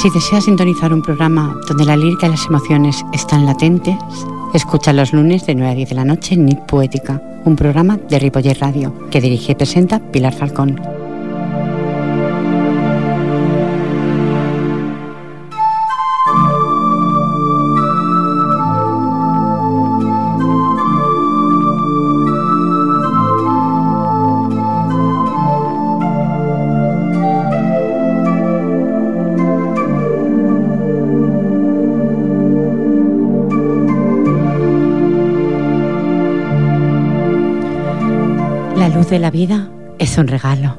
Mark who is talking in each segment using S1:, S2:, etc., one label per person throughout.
S1: Si deseas sintonizar un programa donde la lírica y las emociones están latentes, escucha los lunes de 9 a 10 de la noche en Nit Poética, un programa de Ripoller Radio que dirige y presenta Pilar Falcón. De la vida es un regalo.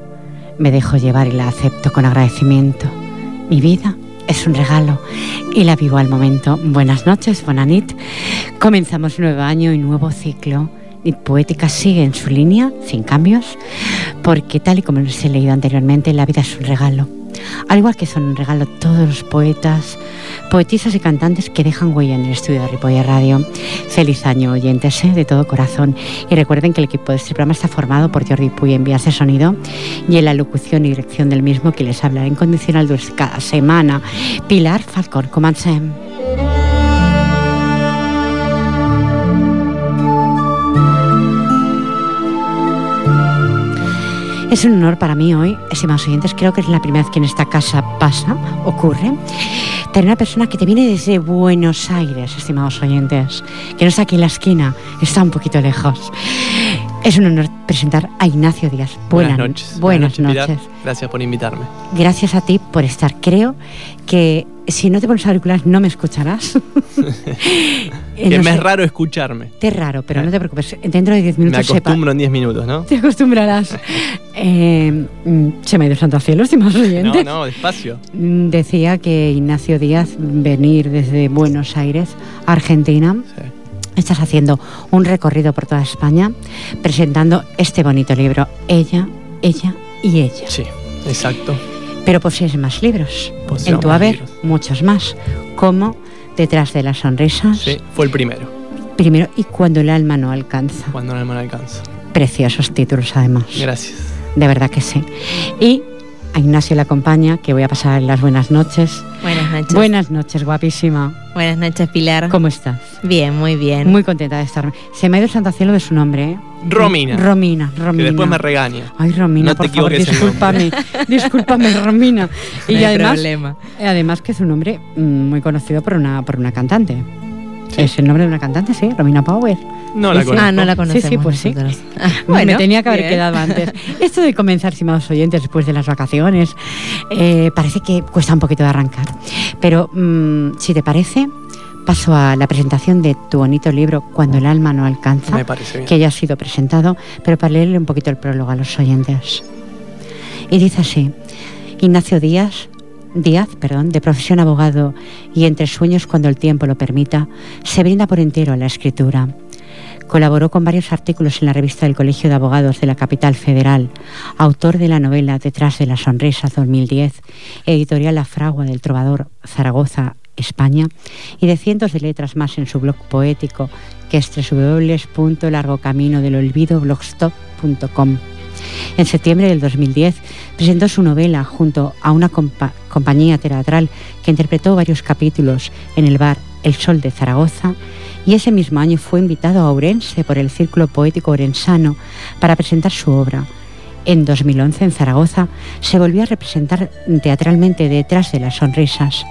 S1: Me dejo llevar y la acepto con agradecimiento. Mi vida es un regalo y la vivo al momento. Buenas noches, Bonanit. Comenzamos nuevo año y nuevo ciclo. Nit Poética sigue en su línea, sin cambios, porque tal y como les he leído anteriormente, la vida es un regalo. Al igual que son un regalo todos los poetas, poetisas y cantantes que dejan huella en el estudio de Ripolla Radio. Feliz año, oyentes, ¿eh? de todo corazón. Y recuerden que el equipo de este programa está formado por Jordi Puy en vías de sonido y en la locución y dirección del mismo que les habla en condicional dulce cada semana. Pilar Falcón, comencem. Es un honor para mí hoy, estimados oyentes, creo que es la primera vez que en esta casa pasa, ocurre, tener una persona que te viene desde Buenos Aires, estimados oyentes, que no está aquí en la esquina, está un poquito lejos. Es un honor presentar a Ignacio Díaz.
S2: Buenas, noches.
S1: Buenas, noches.
S2: Gracias por invitarme.
S1: Gracias a ti por estar. Creo que si no te pones auriculares no me escucharás. Eh,
S2: que
S1: no
S2: me es raro escucharme.
S1: Te es raro, pero no te preocupes. Dentro de 10
S2: Me
S1: minutos sepa-
S2: acostumbro en 10 minutos, ¿no?
S1: te acostumbrarás. Eh, mm, se me ha ido santo al cielo, estimados
S2: No,
S1: oyentes.
S2: no, despacio.
S1: Mm, Decía que Ignacio Díaz, venir desde Buenos Aires, Argentina,
S2: Sí.
S1: estás haciendo un recorrido por toda España presentando este bonito libro, Ella, Ella y Ella.
S2: Sí, exacto.
S1: Pero poseen más libros.
S2: Poseemos
S1: en tu haber,
S2: libros.
S1: muchos más, como Detrás de las sonrisas,
S2: Sí, fue el primero,
S1: primero y Cuando el alma no alcanza.
S2: cuando el alma no alcanza.
S1: Preciosos títulos además.
S2: Gracias.
S1: De verdad que sí. Y a Ignacio le acompaña, que voy a pasar las buenas noches.
S3: Buenas noches.
S1: Buenas noches, guapísima.
S3: Buenas noches, Pilar.
S1: ¿Cómo estás?
S3: Bien, muy bien.
S1: Muy contenta de estar. Se me ha ido el santo cielo de su nombre, ¿eh?
S2: Romina.
S1: Romina, Romina.
S2: Que después me regaña.
S1: Ay, Romina,
S2: No te
S1: por favor,
S2: equivoques el
S1: discúlpame. discúlpame, Romina. Y
S3: No hay
S1: además,
S3: problema.
S1: además que es un nombre mm, muy conocido por una, por una cantante.
S2: Sí.
S1: Es el nombre de una cantante, sí, Romina Power.
S2: No la conozco.
S3: Ah, no la conocemos
S1: Sí, sí, pues sí.
S3: nosotros.
S1: me tenía que haber
S3: bien.
S1: quedado antes. Esto de comenzar, estimados oyentes, después de las vacaciones, eh, parece que cuesta un poquito de arrancar. Pero mm, si te parece, paso a la presentación de tu bonito libro, Cuando el alma no alcanza,
S2: Me parece bien.
S1: que ya ha sido presentado, pero para leerle un poquito el prólogo a los oyentes. Y dice así, Ignacio Díaz, Díaz, perdón, de profesión abogado y entre sueños cuando el tiempo lo permita, se brinda por entero a la escritura. Colaboró con varios artículos en la revista del Colegio de Abogados de la Capital Federal, autor de la novela Detrás de las Sonrisas 2010, editorial La Fragua del Trovador Zaragoza, España, y de cientos de letras más en su blog poético, que es www.largocaminodelolvido.blogspot.com. En septiembre del 2010 presentó su novela junto a una compa- compañía teatral que interpretó varios capítulos en el bar El Sol de Zaragoza y ese mismo año fue invitado a Ourense por el Círculo Poético Orensano para presentar su obra. En 2011 en Zaragoza se volvió a representar teatralmente Detrás de las Sonrisas.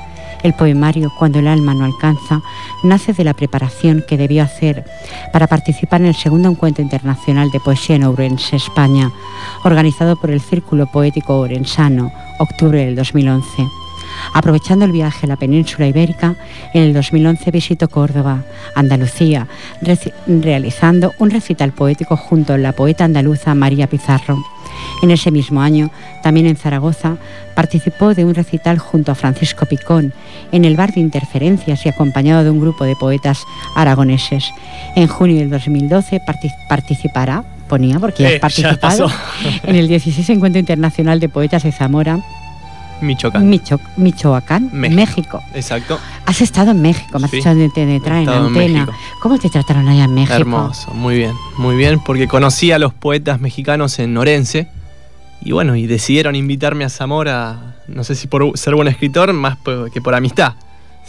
S1: El poemario Cuando el alma no alcanza nace de la preparación que debió hacer para participar en el segundo encuentro internacional de poesía en Ourense, España, organizado por el Círculo Poético Orensano, octubre del 2011. Aprovechando el viaje a la península ibérica, en el 2011 visitó Córdoba, Andalucía, realizando un recital poético junto a la poeta andaluza María Pizarro. En ese mismo año, también en Zaragoza, participó de un recital junto a Francisco Picón en el bar de Interferencias y acompañado de un grupo de poetas aragoneses. En junio del 2012 partic- participará, ponía porque ya
S2: Eh,
S1: has participado, en el 16 Encuentro Internacional de Poetas de Zamora,
S2: Michoacán.
S1: Micho- Michoacán,
S2: México.
S1: México.
S2: Exacto.
S1: Has estado en México, me has
S2: Sí.
S1: dicho de, de traen
S2: en
S1: antena. ¿Cómo te trataron allá en México?
S2: Hermoso, muy bien, muy bien, porque conocí a los poetas mexicanos en Orense y bueno, y decidieron invitarme a Zamora No sé si por ser buen escritor, más que por amistad.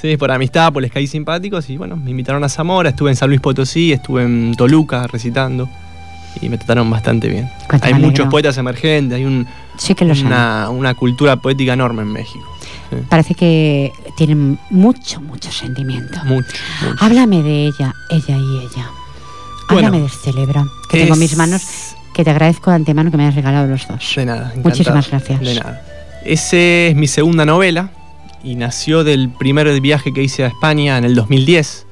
S2: Sí, por amistad, por les caí simpáticos y bueno, me invitaron a Zamora, estuve en San Luis Potosí, estuve en Toluca recitando y me trataron bastante bien. hay muchos poetas emergentes, hay un, una, cultura poética enorme en México.
S1: Parece que tienen mucho, mucho sentimiento.
S2: Mucho,
S1: Háblame de ella, ella y ella. Háblame de Celebra, que tengo en mis manos, que te agradezco de antemano que me hayas regalado los dos.
S2: De nada,
S1: Muchísimas gracias.
S2: De nada. Ese es mi segunda novela y nació del primer viaje que hice a España en el 2010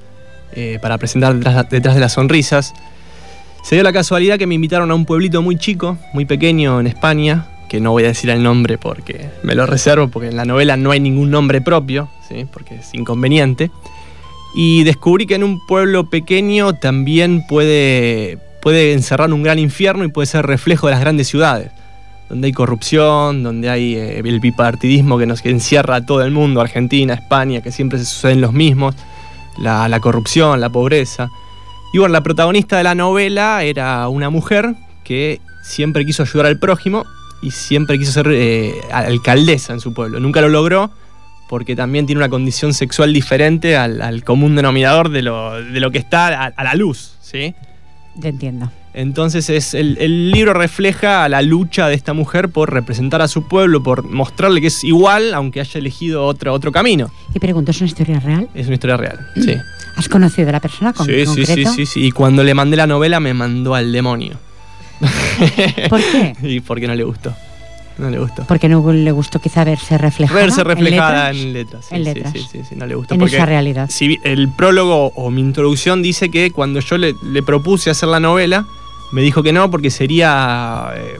S2: eh, para presentar detrás de las sonrisas. Se dio la casualidad que me invitaron a un pueblito muy chico, muy pequeño en España, que no voy a decir el nombre porque me lo reservo, porque en la novela no hay ningún nombre propio, ¿sí? porque es inconveniente. Y descubrí que en un pueblo pequeño también puede, puede encerrar un gran infierno y puede ser reflejo de las grandes ciudades, donde hay corrupción, donde hay eh, el bipartidismo que nos encierra a todo el mundo, Argentina, España, que siempre se suceden los mismos, la, la corrupción, la pobreza. Y bueno, la protagonista de la novela era una mujer que siempre quiso ayudar al prójimo y siempre quiso ser eh, alcaldesa en su pueblo. Nunca lo logró porque también tiene una condición sexual diferente al, común denominador de lo, que está a, la luz, ¿sí?
S1: Te entiendo.
S2: Entonces es, el, libro refleja la lucha de esta mujer por representar a su pueblo, por mostrarle que es igual, aunque haya elegido otro, otro camino.
S1: Y pregunto, ¿es una historia real?
S2: Es una historia real, sí.
S1: ¿Has conocido a la persona con
S2: sí, sí, sí, sí, sí. Y cuando le mandé la novela me mandó al demonio.
S1: ¿Por qué?
S2: y porque no le gustó. No le gustó.
S1: Porque no le gustó quizá verse reflejada.
S2: Verse reflejada en letras. En letras. Sí, sí, sí, no le gustó.
S1: En esa realidad.
S2: Si el prólogo o mi introducción dice que cuando yo le, propuse hacer la novela, me dijo que no porque sería. Eh,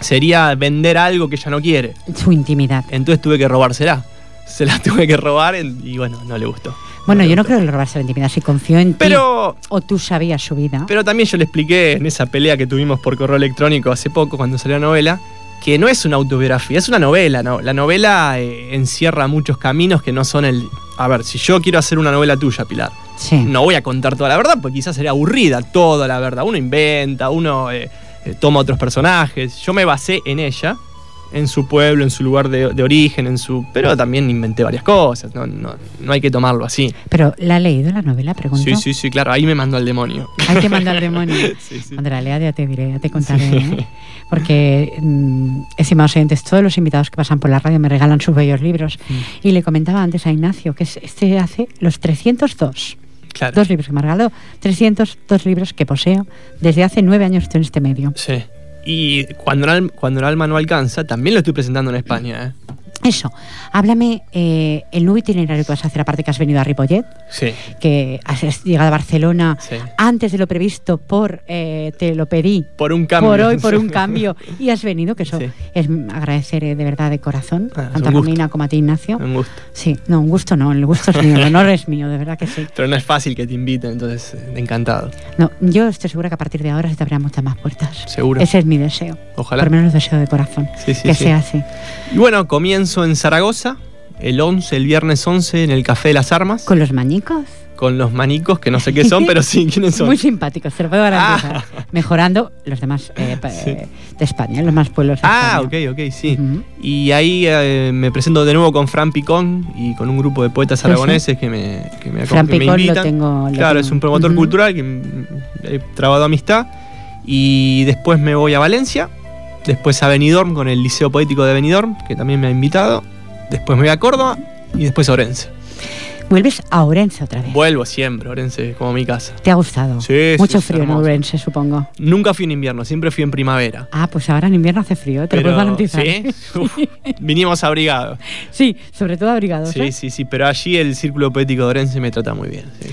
S2: sería vender algo que ella no quiere.
S1: Su intimidad.
S2: Entonces tuve que robársela. Se la tuve que robar y bueno, no le gustó.
S1: Bueno, yo no creo que le robase intimidad, si confío en ti. O tú sabías su vida.
S2: Pero también yo le expliqué en esa pelea que tuvimos por correo electrónico hace poco, cuando salió la novela, que no es una autobiografía, es una novela. ¿no? La novela eh, encierra muchos caminos que no son el. A ver, si yo quiero hacer una novela tuya, Pilar, no voy a contar toda la verdad, porque quizás sería aburrida toda la verdad. Uno inventa, uno eh, eh, toma otros personajes. Yo me basé en ella en su pueblo, en su lugar de, origen, en su. Pero también inventé varias cosas, no, no, no, hay que tomarlo así.
S1: Pero ¿la ha leído la novela? Pregunto.
S2: Sí, sí, sí, claro, ahí me mandó al demonio.
S1: Ahí te mandó al demonio. sí, sí. Cuando la lea ya te diré, ya te contaré. ¿eh? Porque, mm, estimados oyentes, todos los invitados que pasan por la radio me regalan sus bellos libros. Mm. Y le comentaba antes a Ignacio que este hace los 302. Claro. Dos libros que me ha regalado, 302 libros que poseo desde hace nueve años estoy en este medio.
S2: Sí. Y cuando el, cuando el alma no alcanza, también lo estoy presentando en España. ¿eh?
S1: Eso, háblame eh, el nuevo itinerario que vas a hacer, aparte que has venido a Ripollet,
S2: sí.
S1: que has llegado a Barcelona antes de lo previsto por, eh, te lo pedí.
S2: Por un cambio.
S1: Por hoy, por un cambio. y has venido, que eso es agradecer eh, de verdad de corazón, ah, tanto a Romina como a ti, Ignacio.
S2: Un gusto.
S1: Sí, no, un gusto no, el gusto es mío, el honor es mío, de verdad que sí.
S2: Pero no es fácil que te inviten, entonces, encantado.
S1: No, yo estoy segura que a partir de ahora se te abrirán muchas más puertas.
S2: Seguro.
S1: Ese es mi deseo.
S2: Ojalá.
S1: Por lo menos deseo de corazón.
S2: Sí, sí,
S1: que sea así.
S2: Y bueno, comienzo en Zaragoza, el 11, el viernes 11, en el Café de las Armas.
S1: ¿Con los manicos?
S2: Con los manicos, que no sé qué son, pero sí, ¿quiénes son?
S1: Muy simpáticos, se lo puedo garantizar. Ah. Mejorando los demás eh, eh, de España, los más pueblos de
S2: Ah, ok, ok, sí. Y ahí eh, me presento de nuevo con Fran Picón y con un grupo de poetas aragoneses que me, que me,
S1: Fran Picón Lo tengo,
S2: claro, es un promotor cultural que he trabado amistad. Y después me voy a Valencia Después a Benidorm con el Liceo Poético de Benidorm, que también me ha invitado. Después me voy a Córdoba y después a Orense.
S1: ¿Vuelves a Orense otra vez?
S2: Vuelvo siempre, Orense es como mi casa.
S1: ¿Te ha gustado?
S2: Sí,
S1: Mucho frío en Orense, supongo.
S2: Nunca fui en invierno, siempre fui en primavera.
S1: Ah, pues ahora en invierno hace frío, te lo puedo garantizar.
S2: ¿Sí? vinimos abrigados.
S1: Sí, sobre todo abrigados.
S2: Sí,
S1: ¿eh?
S2: sí, sí, pero allí el Círculo Poético de Orense me trata muy bien. Sí,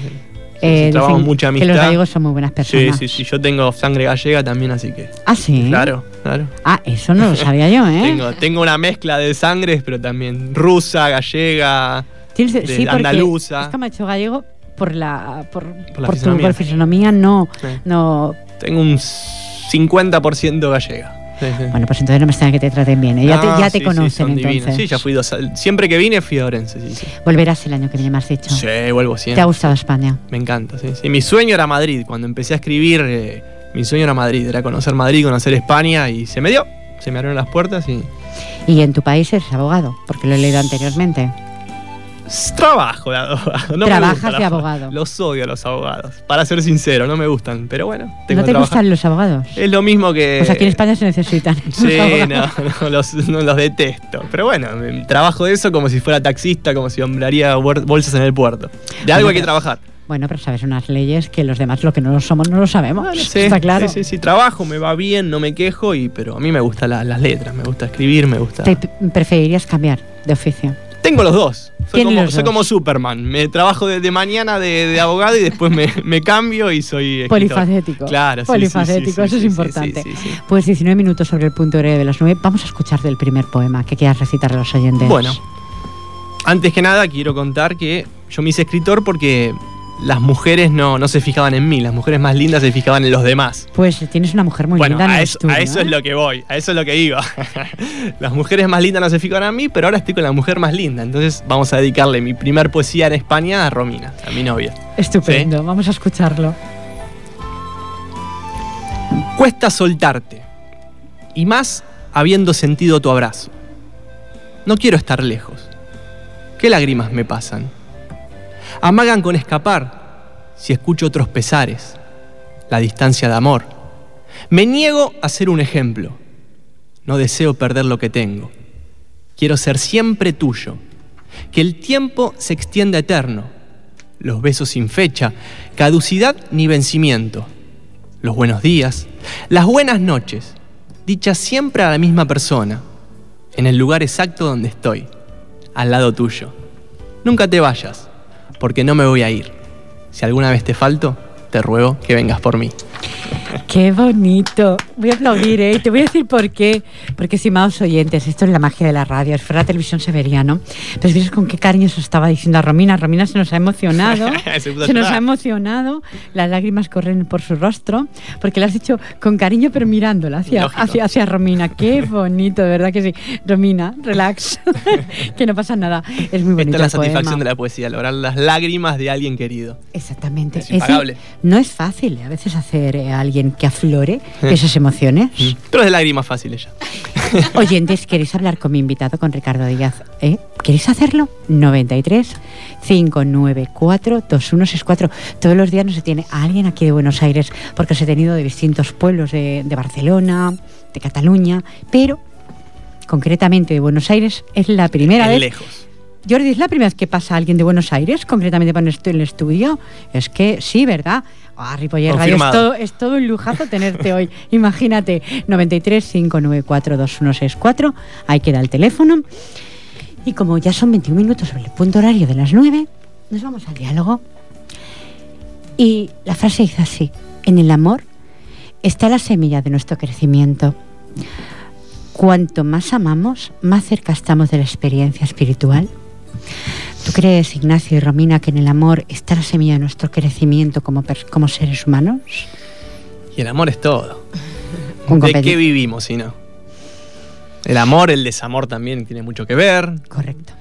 S2: eh, trabajamos mucha amistad.
S1: Que los gallegos son muy buenas personas.
S2: Sí, sí, sí. Yo tengo sangre gallega también, así que.
S1: Ah, sí.
S2: Claro, claro.
S1: Ah, eso no lo sabía yo, ¿eh?
S2: tengo, tengo una mezcla de sangres, pero también rusa, gallega, de, sí, andaluza.
S1: Es hecho gallego por la por, por, la fisonomía. fisonomía, no, no.
S2: Tengo un 50% gallega.
S1: Bueno, pues entonces no me extraña que te traten bien. ¿eh? Ya, te, ya te conocen entonces.
S2: Sí, ya fui dos. Siempre que vine fui a Orense.
S1: Volverás el año que viene, me has dicho.
S2: Sí, vuelvo siempre.
S1: ¿Te ha gustado España?
S2: Me encanta, sí. sí. Mi sueño era Madrid. Cuando empecé a escribir, eh, mi sueño era Madrid. Era conocer Madrid, conocer España y se me dio. Se me abrieron las puertas y.
S1: Y en tu país eres abogado, porque lo he leído anteriormente.
S2: Trabajo de abogado.
S1: No Trabajas de abogado.
S2: Los odio a los abogados. Para ser sincero, no me gustan. Pero bueno,
S1: tengo ¿No te gustan los abogados?
S2: Es lo mismo que.
S1: Pues aquí en España se necesitan.
S2: Sí, no, no, los, los detesto. Pero bueno, trabajo de eso como si fuera taxista, como si hombraría bolsas en el puerto. De algo hay que trabajar.
S1: Bueno, pero sabes unas leyes que los demás lo que no somos no lo sabemos.
S2: sí,
S1: está claro.
S2: Sí, sí, sí, trabajo, me va bien, no me quejo, y, pero a mí me gustan las letras, me gusta escribir, me gusta.
S1: ¿Te preferirías cambiar de oficio?
S2: Tengo los dos. Soy, como, soy como, Superman. Me trabajo de, mañana de, abogado y después me, cambio y soy.
S1: Polifacético.
S2: Claro,
S1: Polifacético, eso es importante. Pues 19 minutos sobre el punto de las 9. Vamos a escuchar del primer poema que quieras recitar a los oyentes.
S2: Bueno, antes que nada quiero contar que yo me hice escritor porque las mujeres no, no se fijaban en mí, las mujeres más lindas se fijaban en los demás.
S1: Pues tienes una mujer muy linda.
S2: a, eso, a eso es lo que voy, a eso es lo que iba. las mujeres más lindas no se fijaban en mí, pero ahora estoy con la mujer más linda. Entonces vamos a dedicarle mi primer poesía en España a Romina, a mi novia.
S1: Estupendo, vamos a escucharlo.
S2: Cuesta soltarte, y más habiendo sentido tu abrazo. No quiero estar lejos. ¿Qué lágrimas me pasan? Amagan con escapar si escucho otros pesares, la distancia de amor. Me niego a ser un ejemplo. No deseo perder lo que tengo. Quiero ser siempre tuyo. Que el tiempo se extienda eterno. Los besos sin fecha, caducidad ni vencimiento. Los buenos días, las buenas noches, dichas siempre a la misma persona, en el lugar exacto donde estoy, al lado tuyo. Nunca te vayas porque no me voy a ir. Si alguna vez te falto, te ruego que vengas por mí.
S1: Qué bonito. Voy a aplaudir, ¿eh? Te voy a decir por qué. Porque, estimados oyentes, esto es la magia de la radio. Si fuera televisión se vería, ¿no? Pero ves con qué cariño se estaba diciendo a Romina. Romina se nos ha emocionado. se nos ha emocionado. Las lágrimas corren por su rostro. Porque le has dicho con cariño, pero mirándola hacia, hacia, hacia Romina. Qué bonito, de verdad que sí. Romina, relax. que no pasa nada. Es muy bonito.
S2: Esta es la satisfacción de la poesía, lograr las lágrimas de alguien querido.
S1: Exactamente. Es impagable. no es fácil ¿eh? a veces hacer a alguien que aflore esas emociones. Mm.
S2: Pero es de lágrimas fáciles ya.
S1: Oyentes, ¿queréis hablar con mi invitado, con Ricardo Díaz? ¿Eh? ¿Queréis hacerlo? 93 594 2164. Todos los días nos se tiene a alguien aquí de Buenos Aires, porque os he tenido de distintos pueblos de, Barcelona, de Cataluña, pero concretamente de Buenos Aires es la primera vez.
S2: lejos.
S1: Jordi, ¿es la primera vez que pasa alguien de Buenos Aires, concretamente para el estudio? Es que sí, ¿verdad? Ah, Ripoller Radio, es todo, es todo un lujazo tenerte hoy. Imagínate, 93 594 2164, ahí queda el teléfono. Y como ya son 21 minutos sobre el punto horario de las 9, nos vamos al diálogo. Y la frase dice así, en el amor está la semilla de nuestro crecimiento. Cuanto más amamos, más cerca estamos de la experiencia espiritual. ¿Tú crees, Ignacio y Romina, que en el amor está la semilla de nuestro crecimiento como, como seres humanos?
S2: Y el amor es todo. ¿De qué vivimos si no? El amor, el desamor también tiene mucho que ver.
S1: Correcto.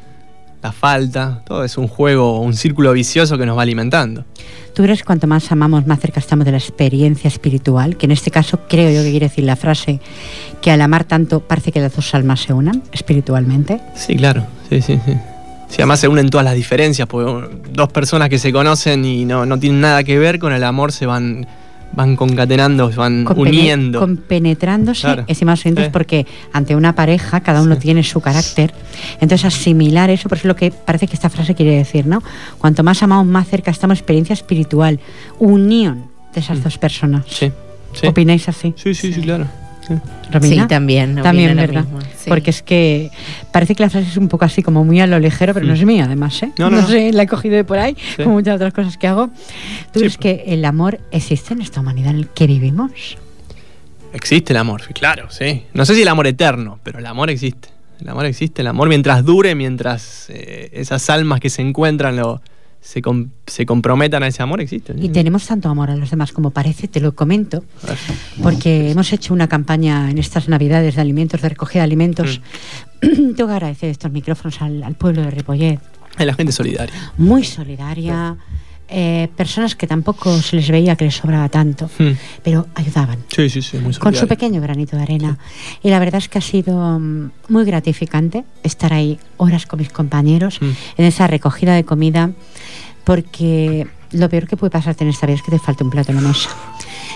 S2: La falta, todo es un juego, un círculo vicioso que nos va alimentando.
S1: ¿Tú crees que cuanto más amamos, más cerca estamos de la experiencia espiritual? Que en este caso creo yo que quiere decir la frase que al amar tanto parece que las dos almas se unan espiritualmente.
S2: Sí, claro. Sí, sí, sí. Si además se unen todas las diferencias, porque dos personas que se conocen y no, no tienen nada que ver con el amor se van van concatenando, se van uniendo.
S1: Compenetrándose, es más sí. porque ante una pareja cada uno tiene su carácter. Entonces asimilar eso, por eso es lo que parece que esta frase quiere decir, ¿no? Cuanto más amamos, más cerca estamos, experiencia espiritual, unión de esas mm. dos personas.
S2: Sí,
S1: ¿Opináis así?
S2: Sí, sí, sí, claro.
S3: Sí, también.
S1: También, ¿verdad? Porque es que parece que la frase es un poco así, como muy a lo ligero, pero no es mm. mía, además, ¿eh? No, no, sé, la he cogido de por ahí, como muchas otras cosas que hago. ¿Tú crees que el amor existe en esta humanidad en la que vivimos?
S2: Existe el amor, claro, sí. No sé si el amor eterno, pero el amor existe. El amor existe, el amor mientras dure, mientras eh, esas almas que se encuentran lo, se, se, comprometan a ese amor existe.
S1: Y tenemos tanto amor a los demás como parece, te lo comento, porque hemos hecho una campaña en estas navidades de alimentos, de recogida de alimentos. Mm. Tengo que agradecer estos micrófonos al, pueblo de Ripollet.
S2: A la gente solidaria.
S1: Muy solidaria. Eh, personas que tampoco se les veía que les sobraba tanto, hmm. pero ayudaban.
S2: Sí, sí, sí, muy
S1: Con su pequeño granito de arena. Y la verdad es que ha sido mm, muy gratificante estar ahí horas con mis compañeros hmm. en esa recogida de comida, porque lo peor que puede pasarte en esta vida es que te falte un plato en la mesa.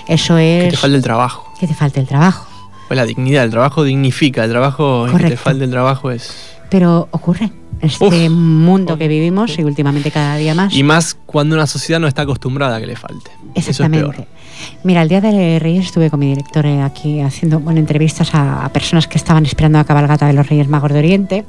S1: Eso es.
S2: Que te falte el trabajo.
S1: Que te falte el trabajo.
S2: Pues la dignidad, el trabajo dignifica, el trabajo que te falte el trabajo es.
S1: Pero ocurre este mundo que vivimos y últimamente cada día más.
S2: Y más cuando una sociedad no está acostumbrada a que le falte.
S1: Exactamente. Mira, el día de Reyes estuve con mi director eh, aquí haciendo bueno, entrevistas a, personas que estaban esperando la cabalgata de los Reyes Magos de Oriente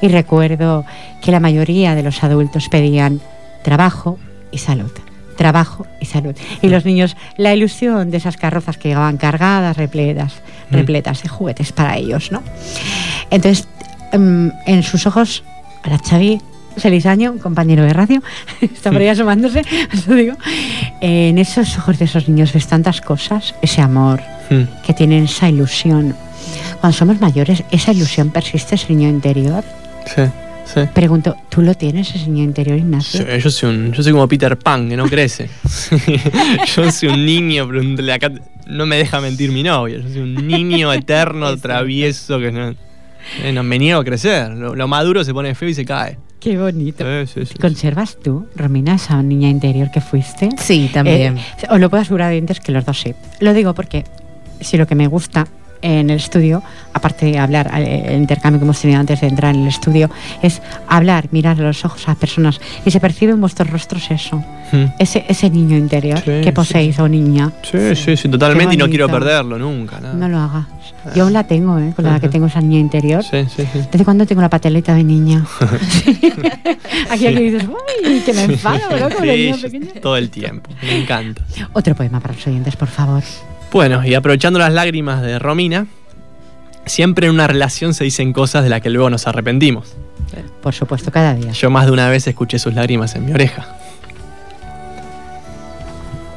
S1: y recuerdo que la mayoría de los adultos pedían trabajo y salud trabajo y salud. Y los niños, la ilusión de esas carrozas que llegaban cargadas, repletas, mm. repletas de juguetes para ellos, ¿no? Entonces, em, en sus ojos para Xavi Selisaño, un compañero de radio, está por ahí asomándose, eso digo. en esos ojos de esos niños ves tantas cosas, ese amor, hmm. que tienen esa ilusión. Cuando somos mayores, ¿esa ilusión persiste, ese niño interior?
S2: Sí. Sí.
S1: Pregunto, ¿tú lo tienes, ese niño interior, Ignacio?
S2: Sí, yo, soy un, yo soy como Peter Pan, que no crece. yo soy un niño, pero no me deja mentir mi novia. Yo soy un niño eterno, travieso, que no... Eh, no, me niego a crecer. Lo, maduro se pone feo y se cae.
S1: Qué bonito. ¿Conservas tú, Romina, esa niña interior que fuiste?
S3: Sí, también.
S1: Eh, o lo puedo asegurar de dientes que los dos sí. Lo digo porque si lo que me gusta en el estudio, aparte de hablar, eh, el intercambio que hemos tenido antes de entrar en el estudio, es hablar, mirar a los ojos a personas y se percibe en vuestros rostros eso, hmm. ese, ese niño interior que poseéis o niña.
S2: Sí, sí, sí, totalmente y no quiero perderlo nunca.
S1: No lo hagas. Yo aún la tengo, ¿eh? con la que tengo esa niña interior.
S2: Sí, sí, sí.
S1: ¿Desde cuándo tengo la pateleta de niña? aquí, aquí dices, uy, que me enfado, ¿no? Como niña pequeña.
S2: Todo el tiempo, me encanta.
S1: Otro poema para los oyentes, por favor.
S2: Bueno, y aprovechando las lágrimas de Romina, siempre en una relación se dicen cosas de las que luego nos arrepentimos.
S1: Por supuesto, cada día.
S2: Yo más de una vez escuché sus lágrimas en mi oreja.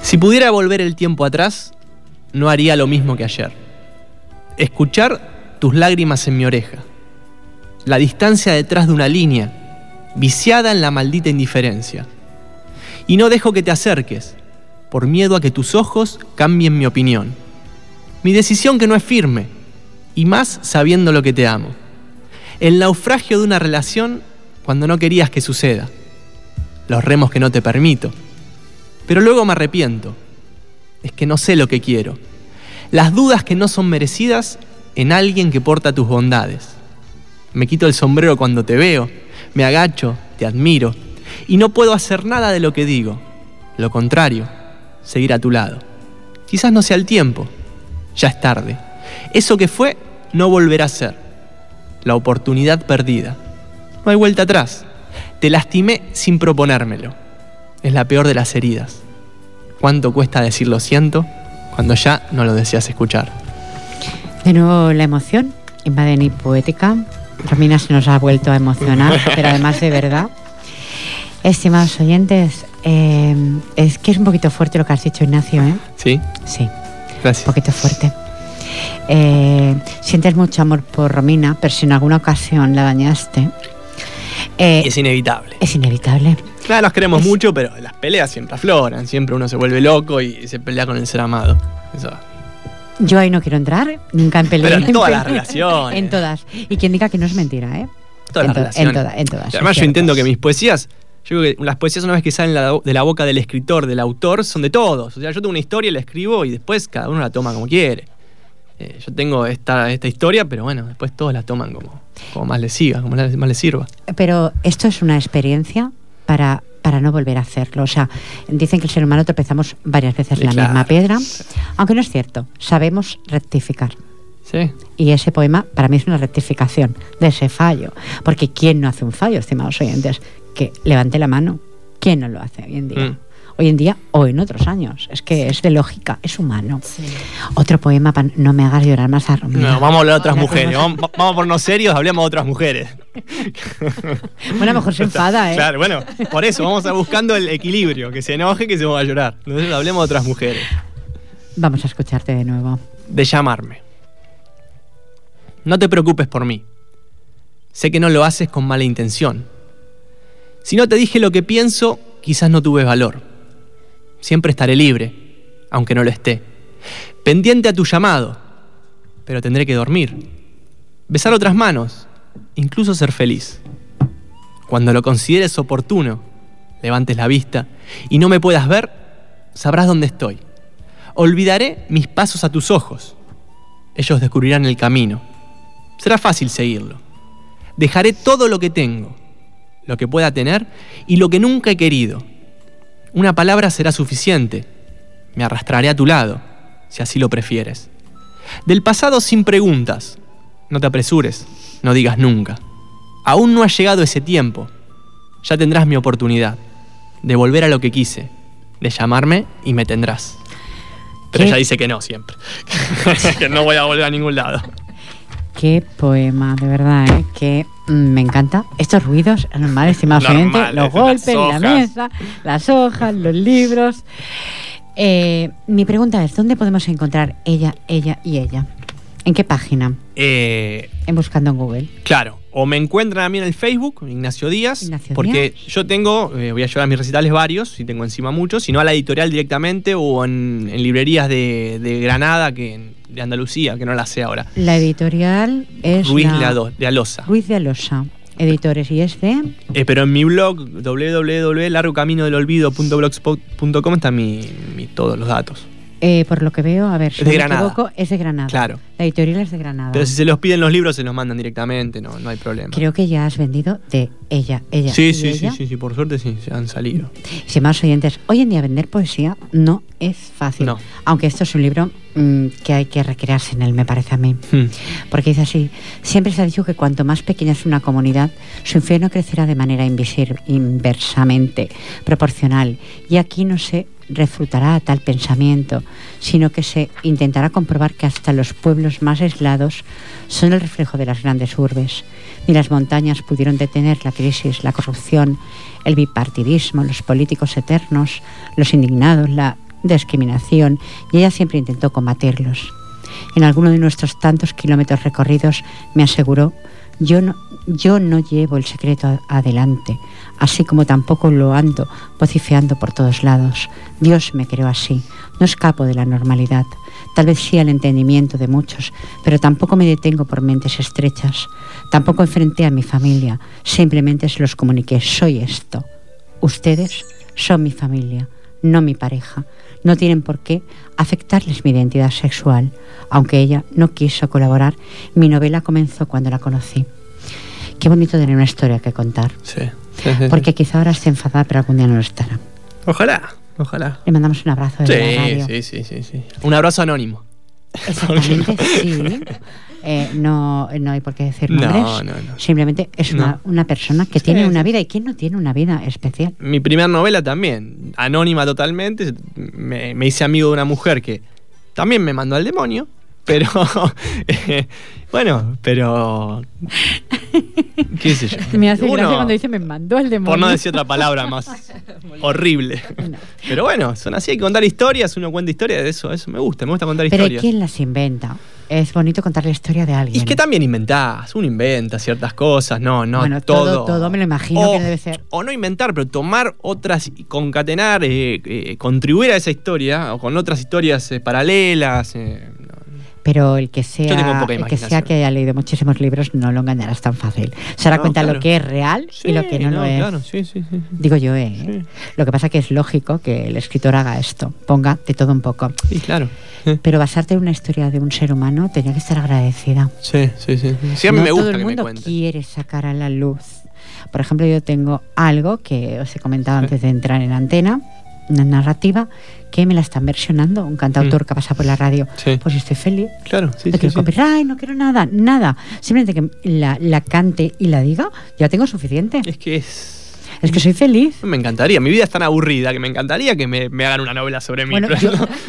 S2: Si pudiera volver el tiempo atrás, no haría lo mismo que ayer. Escuchar tus lágrimas en mi oreja. La distancia detrás de una línea, viciada en la maldita indiferencia. Y no dejo que te acerques, por miedo a que tus ojos cambien mi opinión. Mi decisión que no es firme, y más sabiendo lo que te amo. El naufragio de una relación cuando no querías que suceda. Los remos que no te permito. Pero luego me arrepiento. Es que no sé lo que quiero. Las dudas que no son merecidas en alguien que porta tus bondades. Me quito el sombrero cuando te veo, me agacho, te admiro, y no puedo hacer nada de lo que digo. Lo contrario, seguir a tu lado. Quizás no sea el tiempo, ya es tarde. Eso que fue no volverá a ser. La oportunidad perdida. No hay vuelta atrás. Te lastimé sin proponérmelo. Es la peor de las heridas. ¿Cuánto cuesta decir lo siento cuando ya no lo deseas escuchar?
S1: De nuevo la emoción invade mi poética. Romina se nos ha vuelto a emocionar, pero además de verdad. Estimados oyentes, eh, es que es un poquito fuerte lo que has dicho, Ignacio, ¿eh?
S2: Sí.
S1: Sí.
S2: Gracias.
S1: Un poquito fuerte. Eh, sientes mucho amor por Romina, pero si en alguna ocasión la dañaste.
S2: Eh, es inevitable.
S1: Es inevitable.
S2: Claro, las queremos mucho, pero las peleas siempre afloran. Siempre uno se vuelve loco y se pelea con el ser amado.
S1: Yo ahí no quiero entrar, nunca en peleas.
S2: Pero en todas las relaciones.
S1: En todas. Y quien diga que no es mentira, ¿eh?
S2: Todas en, las
S1: en, en todas.
S2: además, yo intento que mis poesías yo creo que las poesías una vez que salen de la boca del escritor, del autor, son de todos. O sea, yo tengo una historia, la escribo y después cada uno la toma como quiere. Eh, yo tengo esta, esta historia, pero bueno, después todos la toman como, como más les siga, como más les sirva.
S1: Pero esto es una experiencia para, para no volver a hacerlo. O sea, dicen que el ser humano tropezamos varias veces en la misma piedra, aunque no es cierto, sabemos rectificar.
S2: Sí.
S1: Y ese poema para mí es una rectificación de ese fallo. Porque ¿quién no hace un fallo, estimados oyentes? Que levante la mano. ¿Quién no lo hace hoy en día? Mm hoy en día o en otros años. Es que es de lógica, es humano. Otro poema para no me hagas llorar más a Romina.
S2: No, vamos a hablar de otras mujeres. Vamos, vamos, a ponernos serios, hablemos de otras mujeres.
S1: bueno, mejor se enfada, ¿eh?
S2: Claro, bueno, por eso vamos a buscando el equilibrio, que se enoje, que se va a llorar. Entonces hablemos de otras mujeres.
S1: Vamos a escucharte de nuevo.
S2: De llamarme. No te preocupes por mí. Sé que no lo haces con mala intención. Si no te dije lo que pienso, quizás no tuve valor. Siempre estaré libre, aunque no lo esté. Pendiente a tu llamado, pero tendré que dormir. Besar otras manos, incluso ser feliz. Cuando lo consideres oportuno, levantes la vista y no me puedas ver, sabrás dónde estoy. Olvidaré mis pasos a tus ojos. Ellos descubrirán el camino. Será fácil seguirlo. Dejaré todo lo que tengo, lo que pueda tener y lo que nunca he querido. Una palabra será suficiente. Me arrastraré a tu lado, si así lo prefieres. Del pasado sin preguntas. No te apresures, no digas nunca. Aún no ha llegado ese tiempo. Ya tendrás mi oportunidad de volver a lo que quise, de llamarme y me tendrás. Pero ella dice que no siempre. que no voy a volver a ningún lado.
S1: Qué poema, de verdad, ¿eh? mm, me encanta. Estos ruidos, normal, estimados oyentes, los golpes, la mesa, las hojas, los libros. Eh, mi pregunta es, ¿dónde podemos encontrar ella, ella y ella? ¿En qué página?
S2: Eh,
S1: en Buscando en Google.
S2: Claro, o me encuentran a mí en el Facebook, Ignacio Díaz, porque yo tengo, eh, voy a llevar a mis recitales varios, si tengo encima muchos, sino a la editorial directamente o en, librerías de, Granada, que de Andalucía, que no la sé ahora.
S1: La editorial es
S2: Ruiz de Alosa.
S1: Ruiz de Alosa. Editores y este.
S2: Eh, pero en mi blog www.largocaminodelolvido.blogspot.com están mi, todos los datos.
S1: Eh, por lo que veo, a ver,
S2: si me equivoco,
S1: es de Granada.
S2: Claro.
S1: La editorial es de Granada.
S2: Pero si se los piden los libros, se los mandan directamente, no, no hay problema.
S1: Creo que ya has vendido de ella, ella.
S2: Sí, sí, sí, sí, sí, por suerte sí, se han salido.
S1: Sin más oyentes, hoy en día vender poesía no es fácil.
S2: No.
S1: Aunque esto es un libro mm, que hay que recrearse en él, me parece a mí.
S2: Hmm.
S1: Porque dice así: siempre se ha dicho que cuanto más pequeña es una comunidad, su infierno crecerá de manera invisible, inversamente proporcional. Y aquí no sé refutará tal pensamiento, sino que se intentará comprobar que hasta los pueblos más aislados son el reflejo de las grandes urbes. Ni las montañas pudieron detener la crisis, la corrupción, el bipartidismo, los políticos eternos, los indignados, la discriminación, y ella siempre intentó combatirlos. En alguno de nuestros tantos kilómetros recorridos me aseguró, yo no, yo no llevo el secreto adelante, así como tampoco lo ando vocifeando por todos lados. Dios me creó así, no escapo de la normalidad, tal vez sí al entendimiento de muchos, pero tampoco me detengo por mentes estrechas, tampoco enfrenté a mi familia, simplemente se los comuniqué, soy esto. Ustedes son mi familia, no mi pareja. No tienen por qué afectarles mi identidad sexual. Aunque ella no quiso colaborar, mi novela comenzó cuando la conocí. Qué bonito tener una historia que contar.
S2: Sí.
S1: Porque quizá ahora esté enfadada, pero algún día no lo estará.
S2: Ojalá, ojalá.
S1: Le mandamos un abrazo
S2: de la radio. Sí, sí, sí, sí. Un abrazo anónimo.
S1: Exactamente, sí. Eh, no, no hay por qué decir nombres.
S2: No, no, no.
S1: Simplemente es una, una, persona que tiene una vida. ¿Y quién no tiene una vida especial?
S2: Mi primera novela también, anónima totalmente. Me, me hice amigo de una mujer que también me mandó al demonio. Pero, eh, bueno, pero. ¿Qué sé yo?
S1: Me hace gracia cuando dice me mandó el demonio.
S2: Por no decir otra palabra más horrible. Pero bueno, son así, hay que contar historias, uno cuenta historias, de eso, eso me gusta, me gusta contar historias.
S1: Pero ¿quién las inventa? Es bonito contar la historia de alguien.
S2: Y es que también inventás, uno inventa ciertas cosas, no, no,
S1: bueno, todo. Todo me lo imagino que debe ser.
S2: O no inventar, pero tomar otras, y concatenar, eh, eh, contribuir a esa historia, o con otras historias paralelas
S1: pero el que sea el que sea que haya leído muchísimos libros no lo engañarás tan fácil. Se dará cuenta lo que es real y lo que no, lo es. Digo yo, ¿eh? Lo que pasa es que es lógico que el escritor haga esto, ponga de todo un poco.
S2: Sí, claro.
S1: Pero basarte en una historia de un ser humano tenía que estar agradecida.
S2: Sí, sí, sí. Sí, a mí me gusta
S1: todo el mundo quiere sacar a la luz. Por ejemplo, yo tengo algo que os he comentado antes de entrar en antena, una narrativa que me la están versionando, un cantautor mm. que pasa por la radio. Pues estoy feliz.
S2: Claro, sí,
S1: no quiero copyright, no quiero nada, nada. Simplemente que la, la, cante y la diga, ya tengo suficiente.
S2: Es que es.
S1: Es que soy feliz.
S2: Me encantaría, mi vida es tan aburrida que me encantaría que me, me hagan una novela sobre mí.
S1: Bueno,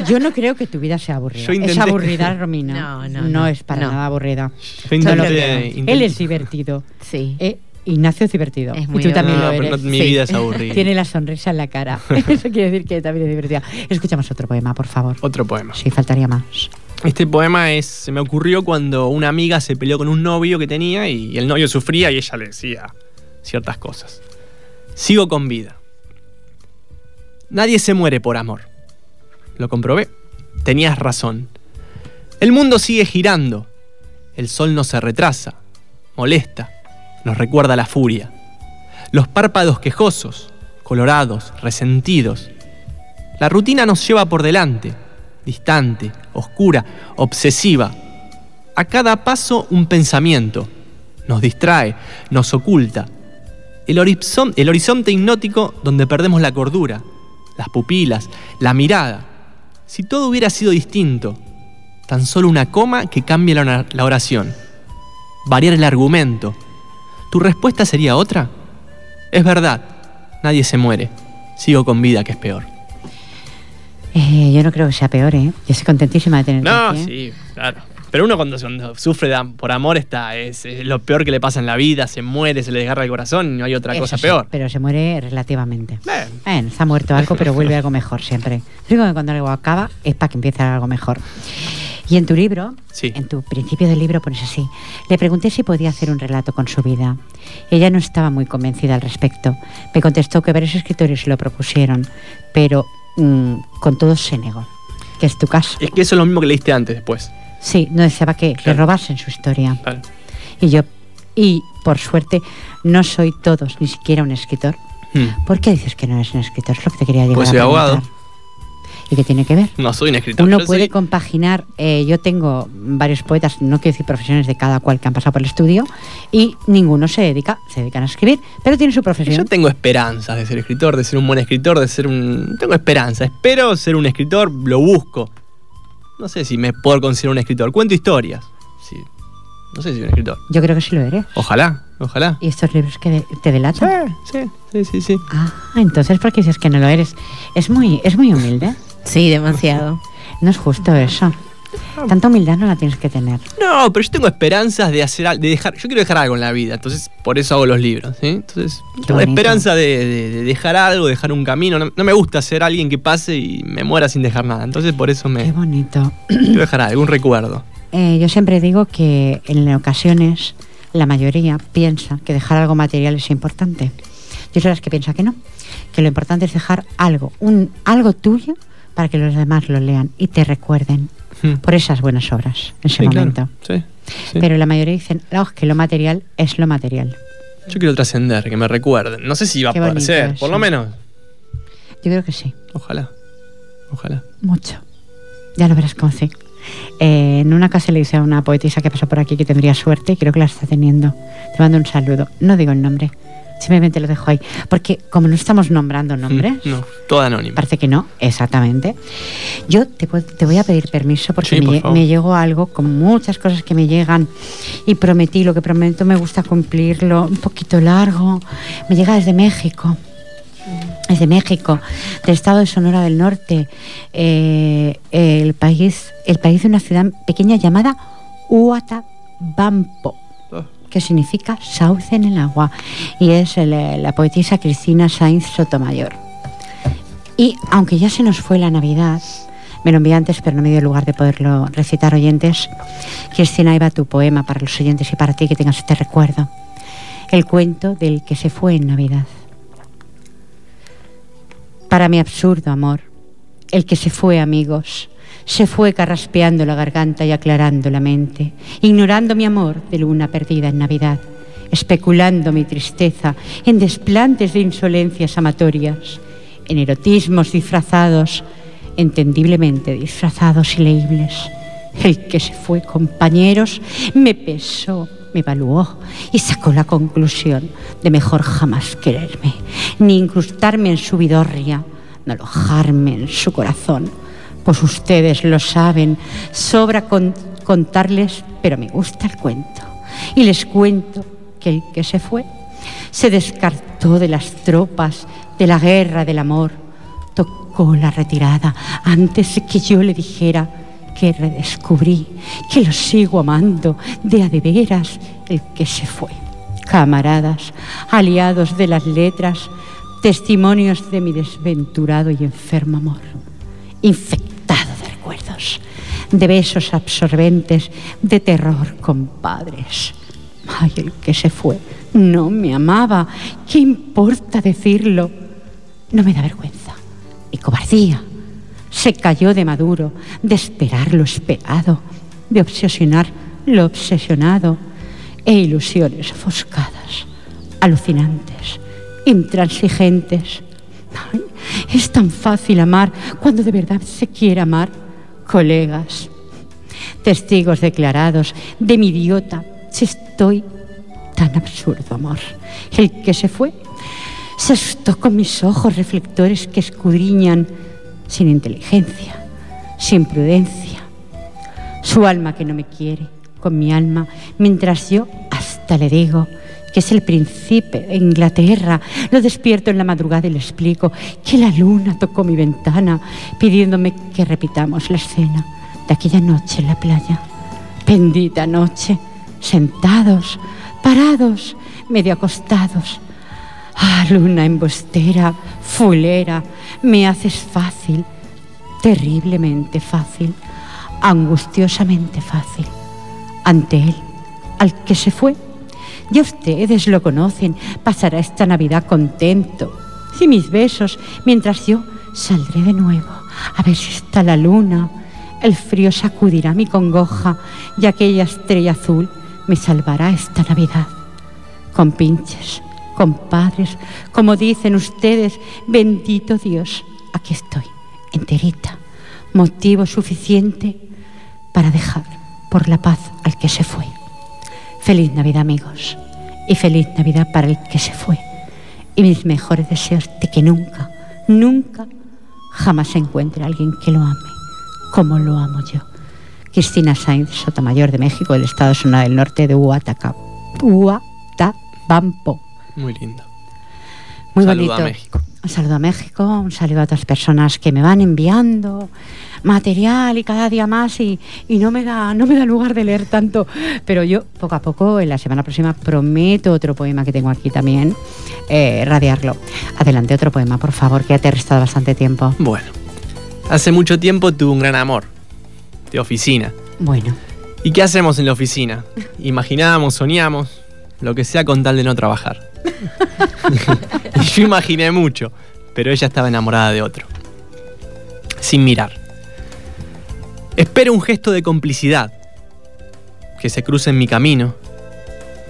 S1: yo, no creo que tu vida sea aburrida. Es aburrida, Romina. No, no, no, es para nada aburrida. Él es divertido.
S3: Sí.
S1: Eh, Ignacio es divertido. y tú también lo eres.
S2: mi vida es aburrida.
S1: Tiene la sonrisa en la cara. Eso quiere decir que también es divertida. Escuchamos otro poema, por favor.
S2: Otro poema.
S1: Sí, faltaría más.
S2: Este poema es, se me ocurrió cuando una amiga se peleó con un novio que tenía y el novio sufría y ella le decía ciertas cosas. Sigo con vida. Nadie se muere por amor. Lo comprobé. Tenías razón. El mundo sigue girando. El sol no se retrasa. Molesta. Nos recuerda la furia. Los párpados quejosos, colorados, resentidos. La rutina nos lleva por delante, distante, oscura, obsesiva. A cada paso un pensamiento. Nos distrae, nos oculta. El, el horizonte hipnótico donde perdemos la cordura, las pupilas, la mirada. Si todo hubiera sido distinto, tan solo una coma que cambie la, la oración, variar el argumento, ¿tu respuesta sería otra? Es verdad, nadie se muere. Sigo con vida, que es peor.
S1: Eh, yo no creo que sea peor, ¿eh? Yo estoy contentísima de tener
S2: No, ¿eh? sí, claro. Pero uno cuando, sufre por amor está, es, lo peor que le pasa en la vida, se muere, se le desgarra el corazón y no hay otra cosa peor.
S1: Pero se muere relativamente. Bueno, está muerto algo, pero vuelve algo mejor siempre. Digo que cuando algo acaba es para que empiece algo mejor. Y en tu libro, en tu principio del libro pones así, le pregunté si podía hacer un relato con su vida. Ella no estaba muy convencida al respecto. Me contestó que varios escritores lo propusieron, pero mm, con todos se negó. Que es tu caso.
S2: Es que eso es lo mismo que leíste antes después.
S1: Sí, no deseaba que le robasen su historia. Y yo, y por suerte, no soy todos, ni siquiera un escritor. Hmm. ¿Por qué dices que no eres un escritor? Es lo que te quería decir.
S2: Pues soy abogado.
S1: ¿Y qué tiene que ver?
S2: No soy un escritor.
S1: Uno puede compaginar, eh, yo tengo varios poetas, no quiero decir profesiones de cada cual que han pasado por el estudio, y ninguno se dedica, se dedican a escribir, pero tiene su profesión.
S2: Yo tengo esperanzas de ser escritor, de ser un buen escritor, de ser un... Tengo esperanza, espero ser un escritor, lo busco. No sé si me puedo considerar un escritor, cuento historias. Sí. No sé si soy un escritor.
S1: Yo creo que sí lo eres.
S2: Ojalá, ojalá.
S1: ¿Y estos libros que te delatan?
S2: Sí, sí, sí, sí.
S1: Ah, entonces, ¿por qué dices que no lo eres? Es muy, es muy humilde.
S3: Sí, demasiado.
S1: No es justo eso. Tanta humildad no la tienes que tener.
S2: No, pero yo tengo esperanzas de hacer de dejar, yo quiero dejar algo en la vida, entonces por eso hago los libros, ¿sí? Entonces, tengo esperanza de, dejar algo, dejar un camino. No, me gusta ser alguien que pase y me muera sin dejar nada. Entonces por eso me.
S1: Qué bonito.
S2: Quiero dejar algún recuerdo.
S1: Eh, yo siempre digo que en ocasiones la mayoría piensa que dejar algo material es importante. Yo soy las que piensa que no. Que lo importante es dejar algo, un algo tuyo para que los demás lo lean y te recuerden hmm. por esas buenas obras en ese momento. Pero la mayoría dicen oh, que lo material es lo material.
S2: Yo quiero trascender, que me recuerden. No sé si va a poder ser, por lo menos.
S1: Yo creo que sí.
S2: Ojalá. Ojalá.
S1: Mucho. Ya lo verás como sí. Eh, en una casa le dice a una poetisa que pasó por aquí que tendría suerte y creo que la está teniendo. Te mando un saludo. No digo el nombre. Simplemente lo dejo ahí. Porque como no estamos nombrando nombres.
S2: Mm, no, todo anónimo.
S1: Parece que no, exactamente. Yo te, voy a pedir permiso porque me, llegó algo, con muchas cosas que me llegan y prometí, lo que prometo me gusta cumplirlo, un poquito largo. Me llega desde México. Desde México, del estado de Sonora del Norte, eh, el, país, el país de una ciudad pequeña llamada Huatabampo que significa sauce en el agua, y es la poetisa Cristina Sainz Sotomayor. Y aunque ya se nos fue la Navidad, me lo envié antes, pero no me dio lugar de poderlo recitar oyentes. Cristina, iba tu poema para los oyentes y para ti que tengas este recuerdo. El cuento del que se fue en Navidad. Para mi absurdo amor, el que se fue, amigos, se fue carraspeando la garganta y aclarando la mente, ignorando mi amor de luna perdida en Navidad, especulando mi tristeza en desplantes de insolencias amatorias, en erotismos disfrazados, entendiblemente disfrazados y leíbles. El que se fue, compañeros, me pesó, me evaluó y sacó la conclusión de mejor jamás quererme, ni incrustarme en su vidorria, no alojarme en su corazón pues ustedes lo saben, sobra contarles, pero me gusta el cuento. Y les cuento que el que se fue se descartó de las tropas, de la guerra del amor, tocó la retirada antes que yo le dijera que redescubrí, que lo sigo amando de a de veras el que se fue. Camaradas, aliados de las letras, testimonios de mi desventurado y enfermo amor infectado de besos absorbentes, de terror, compadres. Ay, el que se fue no me amaba. ¿Qué importa decirlo? No me da vergüenza. y cobardía. Se cayó de maduro, de esperar lo esperado, de obsesionar lo obsesionado, e ilusiones ofuscadas, alucinantes, intransigentes. es tan fácil amar cuando de verdad se quiere amar, colegas, testigos declarados de mi idiota, si estoy tan absurdo amor. El que se fue se asustó con mis ojos reflectores que escudriñan sin inteligencia, sin prudencia. Su alma que no me quiere, con mi alma, mientras yo hasta le digo que es el príncipe de Inglaterra. Lo despierto en la madrugada y le explico que la luna tocó mi ventana pidiéndome que repitamos la escena de aquella noche en la playa. Bendita noche, sentados, parados, medio acostados. Ah, luna embustera, fulera, me haces fácil, terriblemente fácil, angustiosamente fácil. Ante él, al que se fue, ya ustedes lo conocen, pasará esta Navidad contento. Y mis besos, mientras yo saldré de nuevo a ver si está la luna. El frío sacudirá mi congoja y aquella estrella azul me salvará esta Navidad. Con pinches, compadres, como dicen ustedes, bendito Dios, aquí estoy, enterita, motivo suficiente para dejar por la paz al que se fue. Feliz Navidad amigos y feliz Navidad para el que se fue y mis mejores deseos de que nunca, nunca, jamás se encuentre alguien que lo ame como lo amo yo. Cristina Sainz, Sotomayor de México, del Estado Sonora del Norte de Huataca, Huatabampo.
S2: Muy lindo.
S1: Muy bonito. A México. Un saludo a México, un saludo a otras personas que me van enviando material y cada día más y, no, me da, no me da lugar de leer tanto. Pero yo poco a poco, en la semana próxima, prometo otro poema que tengo aquí también, eh, radiarlo. Adelante, otro poema, por favor, que ya te he restado bastante tiempo.
S2: Bueno, hace mucho tiempo tuve un gran amor, de oficina.
S1: Bueno.
S2: ¿Y qué hacemos en la oficina? Imaginamos, soñamos, lo que sea con tal de no trabajar. y yo imaginé mucho, pero ella estaba enamorada de otro. Sin mirar. Espero un gesto de complicidad, que se cruce en mi camino,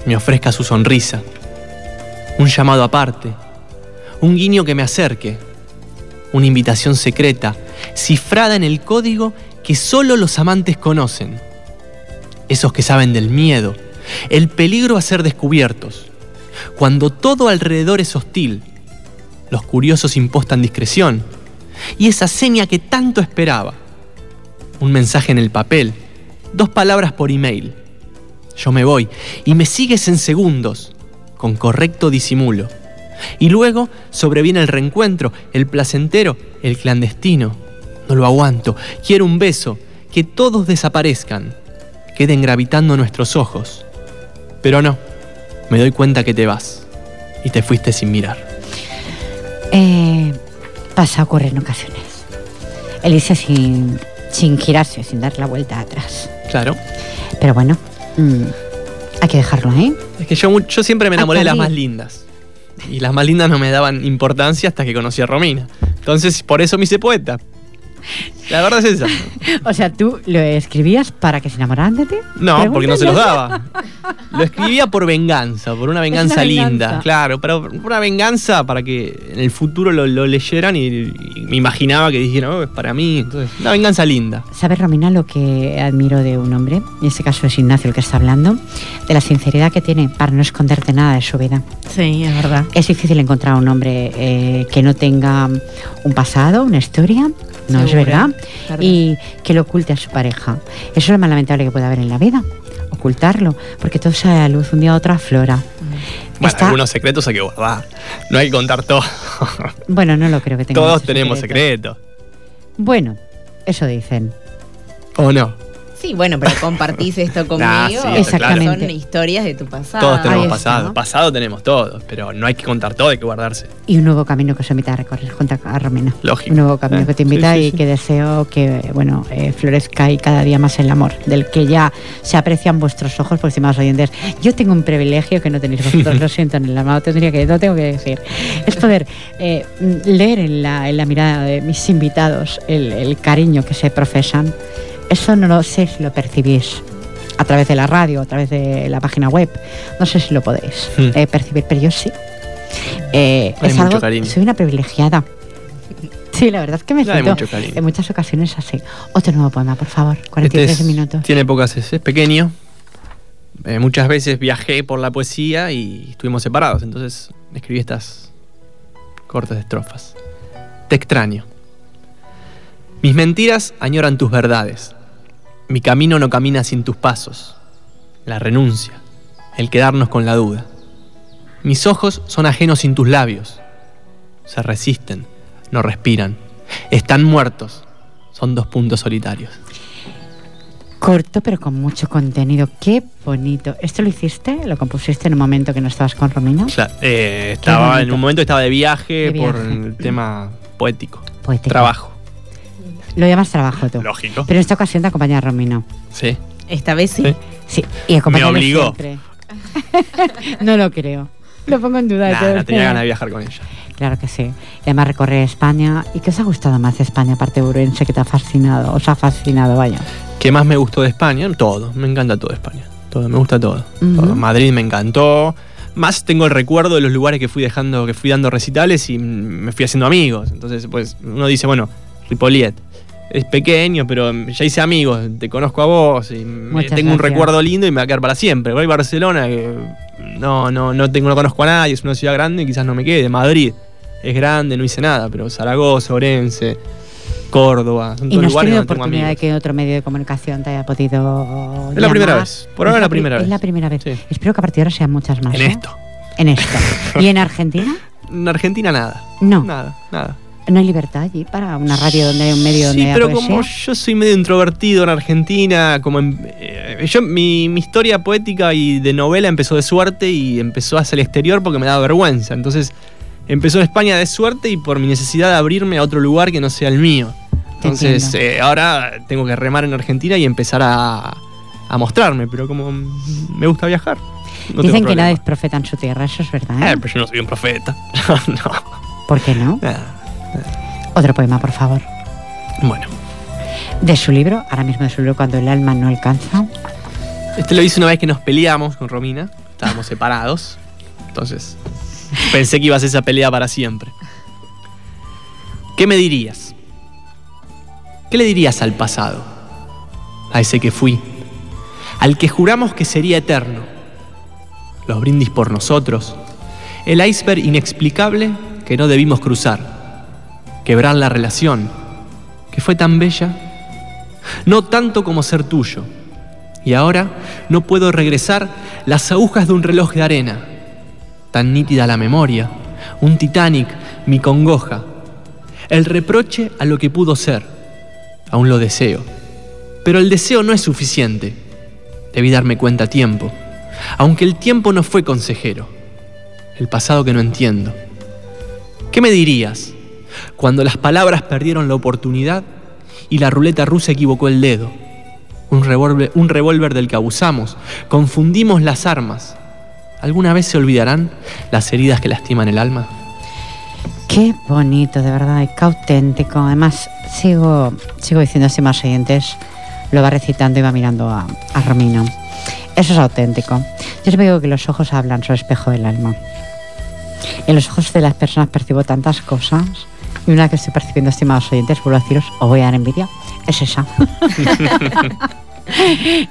S2: me ofrezca su sonrisa, un llamado aparte, un guiño que me acerque, una invitación secreta, cifrada en el código que solo los amantes conocen, esos que saben del miedo, el peligro a ser descubiertos, cuando todo alrededor es hostil, los curiosos impostan discreción, y esa seña que tanto esperaba, un mensaje en el papel, dos palabras por email. Yo me voy y me sigues en segundos, con correcto disimulo. Y luego sobreviene el reencuentro, el placentero, el clandestino. No lo aguanto, quiero un beso, que todos desaparezcan, queden gravitando nuestros ojos. Pero no, me doy cuenta que te vas y te fuiste sin mirar.
S1: Eh, pasa a ocurrir en ocasiones. Elisa sin sin girarse, sin dar la vuelta atrás.
S2: Claro.
S1: Pero bueno, mm, hay que dejarlo ahí.
S2: Es que yo, yo siempre me enamoré de las más lindas. Y las más lindas no me daban importancia hasta que conocí a Romina. Entonces, por eso me hice poeta. La verdad es esa.
S1: o sea, ¿tú lo escribías para que se enamoraran de ti?
S2: No, porque no se los daba. Lo escribía por venganza, por una venganza, linda. Claro, pero una venganza para que en el futuro lo, leyeran y, me imaginaba que dijeran, oh, es para mí. Entonces, una venganza linda.
S1: ¿Sabes, Romina, lo que admiro de un hombre? En este caso es Ignacio el que está hablando, de la sinceridad que tiene para no esconderte nada de su vida.
S3: Sí, es verdad.
S1: Es difícil encontrar un hombre eh, que no tenga un pasado, una historia, no es verdad, y que lo oculte a su pareja. Eso es lo más lamentable que puede haber en la vida, ocultarlo, porque todo sale a la luz un día a otra flora.
S2: Mm. Bueno, algunos secretos hay que guardar, no hay que contar todo.
S1: bueno, no lo creo que tenga.
S2: Todos tenemos secretos.
S1: Bueno, eso dicen.
S2: ¿O no?
S3: Sí, bueno, pero compartís esto conmigo.
S1: Exactamente.
S3: Son historias de tu pasado.
S2: Todos tenemos pasado. Pasado tenemos todos, pero no hay que contar todo, hay que guardarse.
S1: Y un nuevo camino que os invita a recorrer junto a Romina.
S2: Lógico.
S1: Un nuevo camino que te invita y que deseo que, bueno, eh, florezca y cada día más el amor, del que ya se aprecian vuestros ojos, por estimados oyentes. Yo tengo un privilegio que no tenéis vosotros, lo siento, en el amado tendría que, no tengo que decir. Es poder eh, leer en la, en la mirada de mis invitados el, el cariño que se profesan eso no lo sé si lo percibís a través de la radio, a través de la página web. No sé si lo podéis hmm. eh, percibir, pero yo sí. Eh, es algo, soy una privilegiada. Sí, la verdad es que me siento en muchas ocasiones así. Otro nuevo poema, por favor, 43 este minutos.
S2: Tiene pocas, es, es pequeño. Eh, muchas veces viajé por la poesía y estuvimos separados, entonces escribí estas cortas estrofas. Te extraño. Mis mentiras añoran tus verdades. Mi camino no camina sin tus pasos. La renuncia, el quedarnos con la duda. Mis ojos son ajenos sin tus labios. Se resisten, no respiran. Están muertos. Son dos puntos solitarios.
S1: Corto, pero con mucho contenido. Qué bonito. ¿Esto lo hiciste? ¿Lo compusiste en un momento que no estabas con Romina?
S2: Eh, estaba, en un momento estaba de viaje, por el tema poético. Poético. Trabajo.
S1: Lo llamas trabajo tú.
S2: Lógico.
S1: Pero en esta ocasión te acompaña Romino.
S2: Sí.
S3: Esta vez sí.
S1: Sí, y Me obligó. no lo creo. Lo pongo en duda.
S2: Nah, tenía ganas de viajar con ella.
S1: Claro que sí. Y además recorrer España. ¿Y qué os ha gustado más de España, aparte de Urense, que te ha fascinado? ¿Os ha fascinado, vaya?
S2: ¿Qué más me gustó de España? Todo. Me encanta todo España. Todo, me gusta todo. Madrid me encantó. Más tengo el recuerdo de los lugares que fui dejando, que fui dando recitales y me fui haciendo amigos. Entonces, pues, uno dice, bueno, Ripollet, es pequeño, pero ya hice amigos, te conozco a vos y tengo un recuerdo lindo y me va a quedar para siempre. Voy a Barcelona, que no, no, no, tengo, no conozco a nadie, es una ciudad grande y quizás no me quede. Madrid es grande, no hice nada, pero Zaragoza, Orense, Córdoba,
S1: son ¿Y no has tenido oportunidad de que otro medio de comunicación te haya podido
S2: Es la primera vez, por ahora es la, primera vez.
S1: Es la primera vez. Espero que a partir de ahora sean muchas más.
S2: En
S1: ¿eh?
S2: esto.
S1: En esto. ¿Y en Argentina?
S2: En Argentina nada.
S1: No.
S2: Nada, nada.
S1: ¿No hay libertad allí para una radio donde hay un medio donde
S2: Sí, pero como yo soy medio introvertido en Argentina, como eh, yo mi, historia poética y de novela empezó de suerte y empezó hacia el exterior porque me daba vergüenza. Entonces empezó en España de suerte y por mi necesidad de abrirme a otro lugar que no sea el mío. Entonces eh, ahora tengo que remar en Argentina y empezar a, mostrarme, pero como me gusta viajar.
S1: Dicen que nadie es profeta en su tierra, eso es verdad.
S2: ¿eh? pero yo no soy un profeta. no.
S1: ¿Por qué no? Otro poema, por favor.
S2: Bueno.
S1: De su libro, ahora mismo de su libro, Cuando el alma no alcanza.
S2: Este lo hice una vez que nos peleamos con Romina. Estábamos separados. Entonces, pensé que iba a ser esa pelea para siempre. ¿Qué me dirías? ¿Qué le dirías al pasado? A ese que fui. Al que juramos que sería eterno. Los brindis por nosotros. El iceberg inexplicable que no debimos cruzar quebrar la relación, que fue tan bella, no tanto como ser tuyo. Y ahora no puedo regresar las agujas de un reloj de arena, tan nítida la memoria, un Titanic, mi congoja, el reproche a lo que pudo ser, aún lo deseo. Pero el deseo no es suficiente, debí darme cuenta a tiempo, aunque el tiempo no fue consejero, el pasado que no entiendo. ¿Qué me dirías? Cuando las palabras perdieron la oportunidad y la ruleta rusa equivocó el dedo. Un revólver, del que abusamos. Confundimos las armas. ¿Alguna vez se olvidarán las heridas que lastiman el alma?
S1: Qué bonito, de verdad, qué auténtico. Además, sigo, sigo diciendo así más oyentes, lo va recitando y va mirando a, a Romino. Eso es auténtico. Yo siempre digo que los ojos hablan, son espejo del alma. En los ojos de las personas percibo tantas cosas y una que estoy percibiendo, estimados oyentes, vuelvo a deciros, os voy a dar envidia, es esa.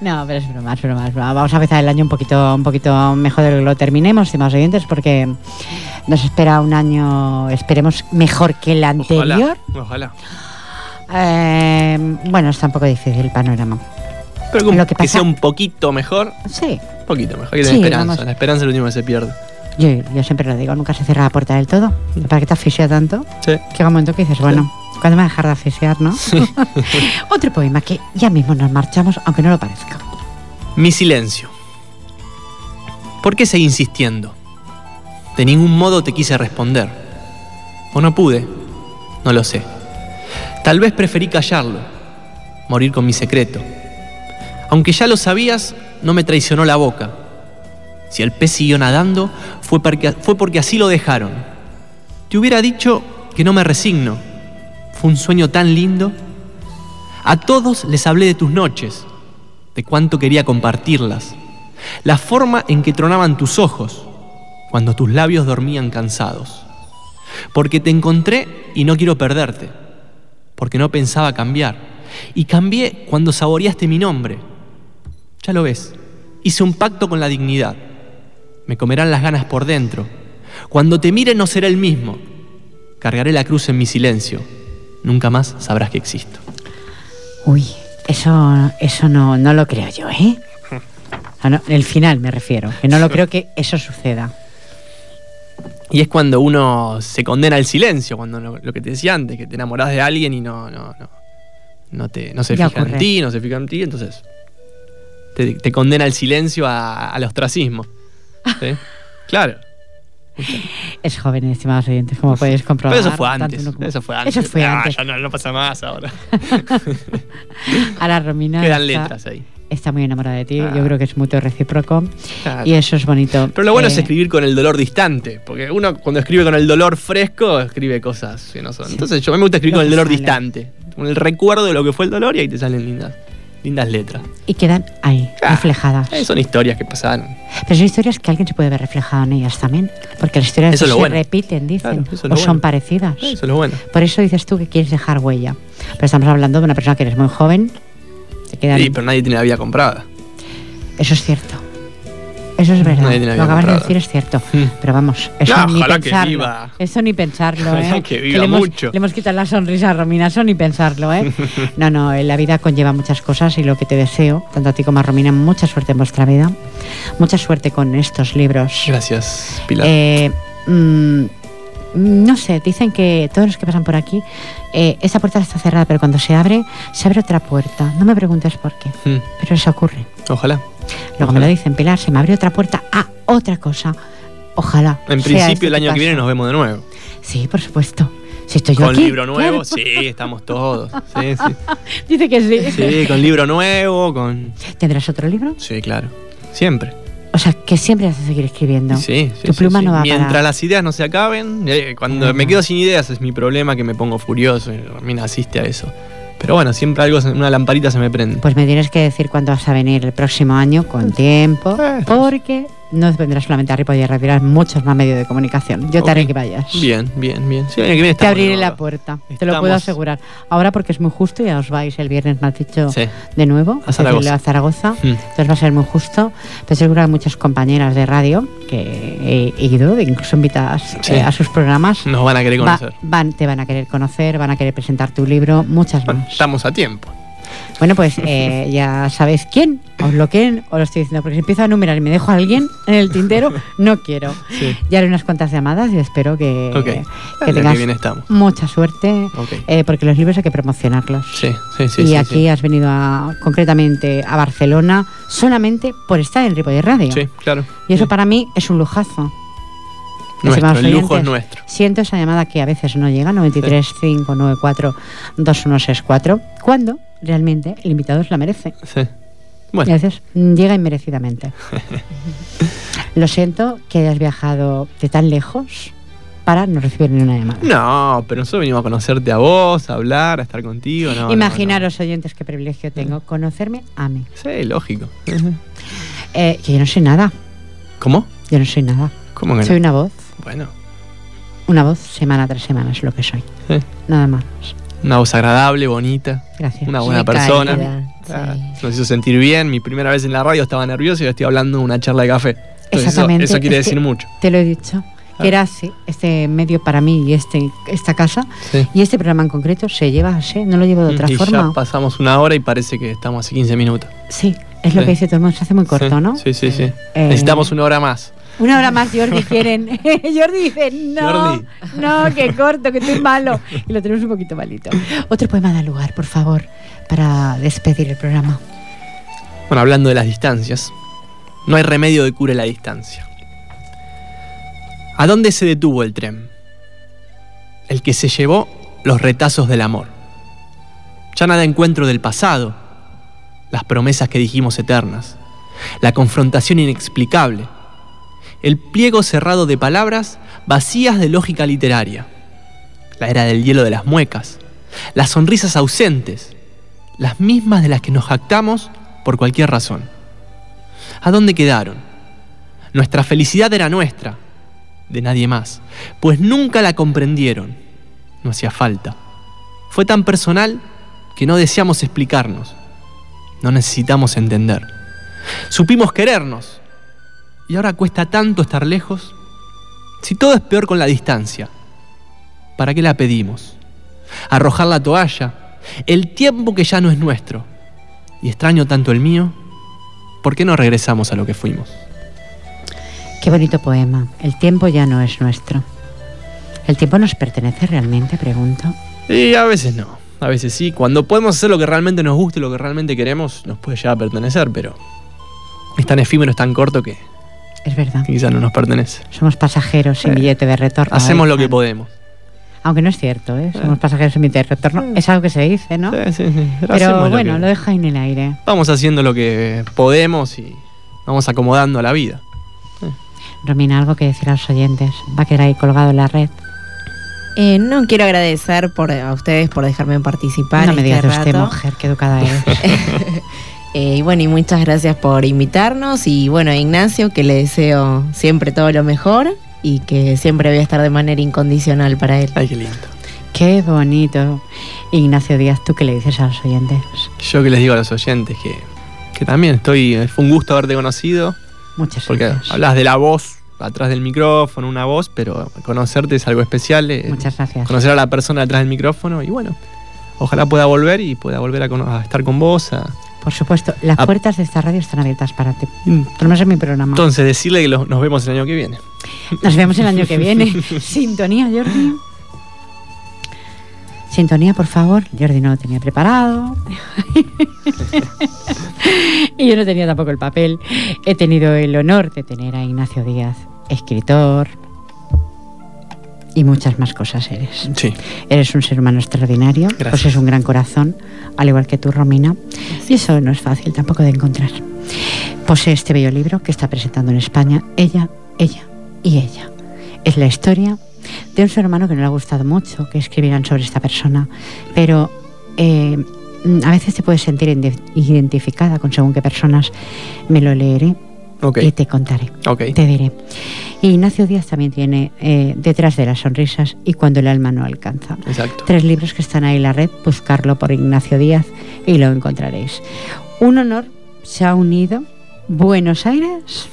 S1: no, pero es broma, es broma, Vamos a empezar el año un poquito, un poquito mejor de lo que lo terminemos, estimados oyentes, porque nos espera un año, esperemos, mejor que el anterior.
S2: Ojalá.
S1: Eh, bueno, está un poco difícil el panorama.
S2: Pero lo que, sea un poquito mejor.
S1: Sí.
S2: Un poquito mejor. Que tener esperanza. La esperanza es lo último que se pierde.
S1: Yo, siempre lo digo, nunca se cierra la puerta del todo. ¿Para qué te asfixia tanto?
S2: Sí.
S1: Llega un momento que dices, bueno, ¿Cuándo me va a dejar de asfixiar, no? Otro poema que ya mismo nos marchamos, aunque no lo parezca.
S2: Mi silencio. ¿Por qué seguí insistiendo? De ningún modo te quise responder. O no pude, no lo sé. Tal vez preferí callarlo, morir con mi secreto. Aunque ya lo sabías, no me traicionó la boca. Si el pez siguió nadando, fue porque, fue porque así lo dejaron. Te hubiera dicho que no me resigno. Fue un sueño tan lindo. A todos les hablé de tus noches, de cuánto quería compartirlas, la forma en que tronaban tus ojos cuando tus labios dormían cansados. Porque te encontré y no quiero perderte, porque no pensaba cambiar. Y cambié cuando saboreaste mi nombre. Ya lo ves, hice un pacto con la dignidad. Me comerán las ganas por dentro. Cuando te mire no será el mismo. Cargaré la cruz en mi silencio. Nunca más sabrás que existo.
S1: Uy, eso, eso no, no lo creo yo, ¿eh? Ah, no, el final me refiero, que no lo creo que eso suceda.
S2: Y es cuando uno se condena al silencio, cuando lo, lo que te decía antes, que te enamorás de alguien y no, no, no, no, te, no se
S1: Ya
S2: fija en ti, no se fija en ti, entonces te, te condena al silencio a- al ostracismo. ¿Sí? Claro.
S1: Es joven, estimados oyentes, como podéis comprobar.
S2: Pero eso fue antes.
S1: como-
S2: Eso fue antes.
S1: Eso fue
S2: Ah,
S1: antes.
S2: ya no, no pasa más ahora.
S1: Ahora Romina
S2: Quedan
S1: está,
S2: letras ahí.
S1: está muy enamorada de ti.
S2: Ah.
S1: Yo creo que es mutuo recíproco.
S2: Claro.
S1: Y eso es bonito.
S2: Pero lo bueno
S1: Eh,
S2: es escribir con el dolor distante, porque uno cuando escribe con el dolor fresco escribe cosas que no son.
S1: Sí.
S2: Entonces yo a mí me gusta escribir
S1: Lo
S2: con el dolor
S1: sale.
S2: distante, con el recuerdo de lo que fue el dolor y ahí te salen lindas, lindas letras.
S1: Y quedan ahí,
S2: Ah,
S1: reflejadas.
S2: Eh, son historias que pasaron.
S1: Pero son historias que alguien se puede ver reflejado en ellas también. Porque las historias
S2: Eso
S1: se
S2: bueno.
S1: repiten, dicen.
S2: Claro,
S1: o son
S2: bueno.
S1: parecidas.
S2: Eso es lo bueno.
S1: Por eso dices tú que quieres dejar huella. Pero estamos hablando de una persona que eres muy joven. Te quedan...
S2: Sí, pero nadie tiene la vida comprada.
S1: Eso es cierto. Eso es verdad.
S2: Nadie
S1: Lo acabas de decir es cierto.
S2: Mm.
S1: Pero vamos, eso
S2: No,
S1: ni
S2: ojalá que
S1: pensarlo.
S2: viva.
S1: Eso ni pensarlo, ¿eh?
S2: que viva
S1: le, hemos,
S2: mucho.
S1: le hemos quitado la sonrisa a Romina, eso ni pensarlo, ¿eh? No, no, en la vida conlleva muchas cosas y lo que te deseo, tanto a ti como a Romina, mucha suerte en vuestra vida. Mucha suerte con estos libros.
S2: Gracias, Pilar.
S1: Eh, mm, no sé, dicen que todos los que pasan por aquí, eh, esta puerta está cerrada, pero cuando se abre, se abre otra puerta. No me preguntes por qué,
S2: Mm,
S1: pero eso ocurre.
S2: Ojalá.
S1: Luego me lo dicen, Pilar, se me abre otra puerta a otra cosa. Ojalá.
S2: En principio
S1: este
S2: el año que viene nos vemos de nuevo.
S1: Sí, por supuesto. Si estoy yo
S2: Con
S1: aquí,
S2: libro nuevo,
S1: claro.
S2: sí, estamos todos. Sí, sí.
S1: Dice que sí.
S2: Sí, con libro nuevo, con...
S1: ¿Tendrás otro libro?
S2: Sí, claro. Siempre.
S1: O sea, que siempre vas a seguir escribiendo.
S2: Sí, sí,
S1: Tu pluma
S2: sí.
S1: no va a
S2: Mientras
S1: parar.
S2: las ideas no se acaben, eh, cuando
S1: Ajá.
S2: me quedo sin ideas es mi problema que me pongo furioso y Romina asiste a eso. Pero bueno, siempre algo, una lamparita se me prende.
S1: Pues me tienes que decir cuándo vas a venir el próximo año con tiempo,
S2: Eh.
S1: porque no vendrás solamente a Ripoll y retirarás muchos más medios de comunicación. Yo te haré que vayas.
S2: Bien, bien, bien. Sí,
S1: Te abriré la puerta, te lo puedo asegurar. Ahora porque es muy justo, ya os vais el viernes, me has dicho,
S2: Sí.
S1: de nuevo,
S2: A Zaragoza.
S1: a Zaragoza.
S2: Mm.
S1: Entonces va a ser muy justo. Pero seguro que hay muchas compañeras de radio que he ido, incluso invitadas
S2: Sí.
S1: eh, a sus programas.
S2: Nos van a querer
S1: Va-
S2: conocer.
S1: van, te van a querer conocer, van a querer presentar tu libro, muchas más.
S2: estamos a tiempo.
S1: Bueno, pues eh, ya sabéis quién, os lo quieren, os lo estoy diciendo, porque si empiezo a enumerar y me dejo a alguien en el tintero, no quiero.
S2: Sí.
S1: Ya haré unas cuantas llamadas y espero que, que tengas
S2: estamos.
S1: mucha suerte, eh, porque los libros hay que promocionarlos.
S2: Sí, sí, sí.
S1: y
S2: sí,
S1: aquí
S2: sí.
S1: has venido a, concretamente a Barcelona solamente por estar en Ripoll Radio.
S2: Sí, claro.
S1: Y eso para mí es un lujazo.
S2: Nuestro, el lujo es nuestro.
S1: Siento esa llamada que a veces no llega, 93 594 2164, cuando realmente el invitado se la merece.
S2: Sí.
S1: Y a
S2: Bueno,
S1: veces llega inmerecidamente. Lo siento que hayas viajado de tan lejos para no recibir ni una llamada.
S2: no, pero nosotros venimos a conocerte a vos, a hablar, a estar contigo. No, no,
S1: Imaginaros, oyentes, qué privilegio tengo conocerme a mí.
S2: Sí, lógico.
S1: Eh, que yo no soy nada,
S2: ¿Cómo?
S1: yo no soy nada.
S2: ¿Cómo que no?
S1: Soy una voz,
S2: Bueno,
S1: una voz semana tras semana es lo que soy.
S2: sí.
S1: Nada más.
S2: una voz agradable, bonita,
S1: Gracias.
S2: una buena
S3: Muy
S2: persona.
S3: cálida,
S2: Ah,
S3: sí.
S2: Nos hizo sentir bien. Mi primera vez en la radio estaba nervioso y estoy hablando de una charla de café. Entonces, eso-
S1: Exactamente,
S2: Eso, quiere
S1: es que-
S2: decir mucho.
S1: Te lo he dicho.
S2: Ah.
S1: Era así, este medio para mí y este, esta casa
S2: Sí.
S1: y este programa en concreto se lleva así, no lo llevo de otra
S2: y
S1: forma.
S2: ya pasamos una hora y parece que estamos hace 15 minutos.
S1: Sí, es lo
S2: Sí.
S1: que dice todo el mundo, se hace muy corto,
S2: sí,
S1: ¿no?
S2: Sí, sí, sí.
S1: Eh,
S2: Necesitamos una hora más.
S1: Una hora más, Jordi, quieren. Jordi dice, no,
S2: Jordi.
S1: no, que corto, que estoy malo. Y lo tenemos un poquito malito. Otro poema da lugar, por favor, para despedir el programa.
S2: Bueno, hablando de las distancias, no hay remedio que cure la distancia. ¿A dónde se detuvo el tren? El que se llevó los retazos del amor. Ya nada encuentro del pasado, las promesas que dijimos eternas, la confrontación inexplicable, el pliego cerrado de palabras vacías de lógica literaria, la era del hielo de las muecas, las sonrisas ausentes, las mismas de las que nos jactamos por cualquier razón. ¿A dónde quedaron? Nuestra felicidad era nuestra, de nadie más, pues nunca la comprendieron. No hacía falta. Fue tan personal que no deseamos explicarnos. No necesitamos entender. Supimos querernos. Y ahora cuesta tanto estar lejos. Si todo es peor con la distancia, ¿para qué la pedimos? Arrojar la toalla, el tiempo que ya no es nuestro. Y extraño tanto el mío, ¿por qué no regresamos a lo que fuimos?
S1: Qué bonito poema. El tiempo ya no es nuestro. ¿El tiempo nos pertenece realmente? Pregunto.
S2: Y a veces no, a veces sí. Cuando podemos hacer lo que realmente nos gusta y lo que realmente queremos, nos puede llegar a pertenecer, pero es tan efímero, es tan corto que
S1: Es verdad.
S2: quizás no nos pertenece.
S1: Somos pasajeros sin
S2: Eh,
S1: billete de retorno.
S2: Hacemos
S1: ¿eh?
S2: lo que podemos.
S1: Aunque no es cierto, ¿eh? Somos pasajeros sin billete de retorno. Es algo que se dice, ¿no?
S2: Sí, sí, sí.
S1: Pero
S2: Hacemos lo
S1: bueno,
S2: que-
S1: lo deja en el aire.
S2: Vamos haciendo lo que podemos y vamos acomodando a la vida.
S1: Romina, algo que decir a los oyentes. Va a quedar ahí colgado en la red.
S3: Eh, no quiero agradecer por, a ustedes por dejarme participar.
S1: no me
S3: este
S1: digas de usted,
S3: rato.
S1: mujer, qué educada eres.
S3: Eh, y bueno, y muchas gracias por invitarnos. Y bueno, a Ignacio, que le deseo siempre todo lo mejor y que siempre voy a estar de manera incondicional para él.
S2: Ay, qué lindo.
S1: qué bonito. Ignacio Díaz, ¿tú qué le dices a los oyentes?
S2: Yo que les digo a los oyentes que, que también estoy. Fue un gusto haberte conocido.
S1: Muchas
S2: Porque
S1: gracias.
S2: hablas de la voz atrás del micrófono, una voz, pero conocerte es algo especial. eh,
S1: Muchas gracias.
S2: Conocer a la persona detrás del micrófono y bueno, ojalá pueda volver y pueda volver a, estar con vos. a-
S1: Por supuesto, las
S2: Ah.
S1: puertas de esta radio están abiertas para ti. Por lo menos en mi programa.
S2: Entonces, decirle que lo- nos vemos el año que viene.
S1: Nos vemos el año que viene. Sintonía, Jordi. Sintonía, por favor. Jordi no lo tenía preparado. y yo no tenía tampoco el papel. He tenido el honor de tener a Ignacio Díaz, escritor. Y muchas más cosas eres.
S2: Sí.
S1: Eres un ser humano extraordinario,
S2: Gracias.
S1: pues es un gran corazón, al igual que tú, Romina. Y eso no es fácil tampoco de encontrar. Posee este bello libro que está presentando en España, Ella, Ella y Ella. Es la historia de un ser humano que no le ha gustado mucho que escribieran sobre esta persona, pero eh, a veces te puedes sentir identificada con según qué personas. Me lo leeré
S2: Ok.
S1: y te contaré.
S2: Ok.
S1: Te diré. Ignacio Díaz también tiene eh, Detrás de las sonrisas y Cuando el alma no alcanza.
S2: Exacto.
S1: Tres libros que están ahí en la red, buscarlo por Ignacio Díaz y lo encontraréis. Un honor se ha unido Buenos Aires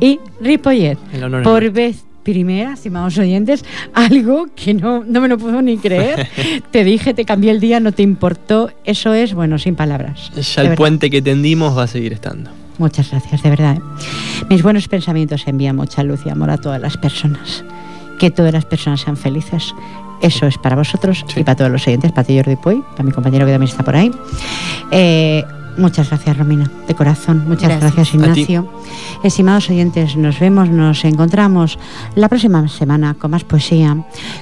S1: y Ripollet.
S2: El honor es
S1: Por vez primera, estimados oyentes, algo que no, no me lo puedo ni creer. te dije, te cambié el día, no te importó. Eso es, bueno, sin palabras.
S2: Ya el puente que tendimos va a seguir estando.
S1: Muchas gracias, de verdad. ¿eh? Mis buenos pensamientos envían mucha luz y amor a todas las personas. Que todas las personas sean felices. Eso es para vosotros
S2: Sí.
S1: y para todos los oyentes, para ti Jordi Puy, para mi compañero que también está por ahí. Eh, muchas gracias, Romina, de corazón. Muchas
S3: Gracias.
S1: Ignacio. Estimados oyentes, nos vemos, nos encontramos la próxima semana con más poesía,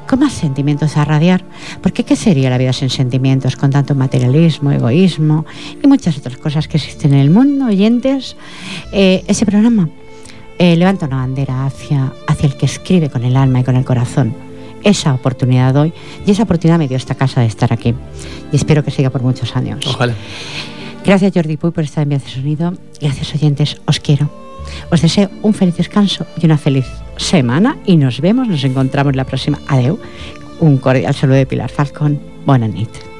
S1: con más sentimientos a radiar. Porque ¿qué sería la vida sin sentimientos, con tanto materialismo, egoísmo y muchas otras cosas que existen en el mundo, oyentes? Eh, ese programa eh, levanta una bandera hacia, hacia el que escribe con el alma y con el corazón. Esa oportunidad doy y esa oportunidad me dio esta casa de estar aquí. Y espero que siga por muchos años.
S2: Ojalá.
S1: Gracias Jordi Puy por estar en Vías de Sonido. Gracias oyentes, os quiero. Os deseo un feliz descanso y una feliz semana y nos vemos, nos encontramos la próxima. Adeu. Un cordial saludo de Pilar Falcón. Buenas noches.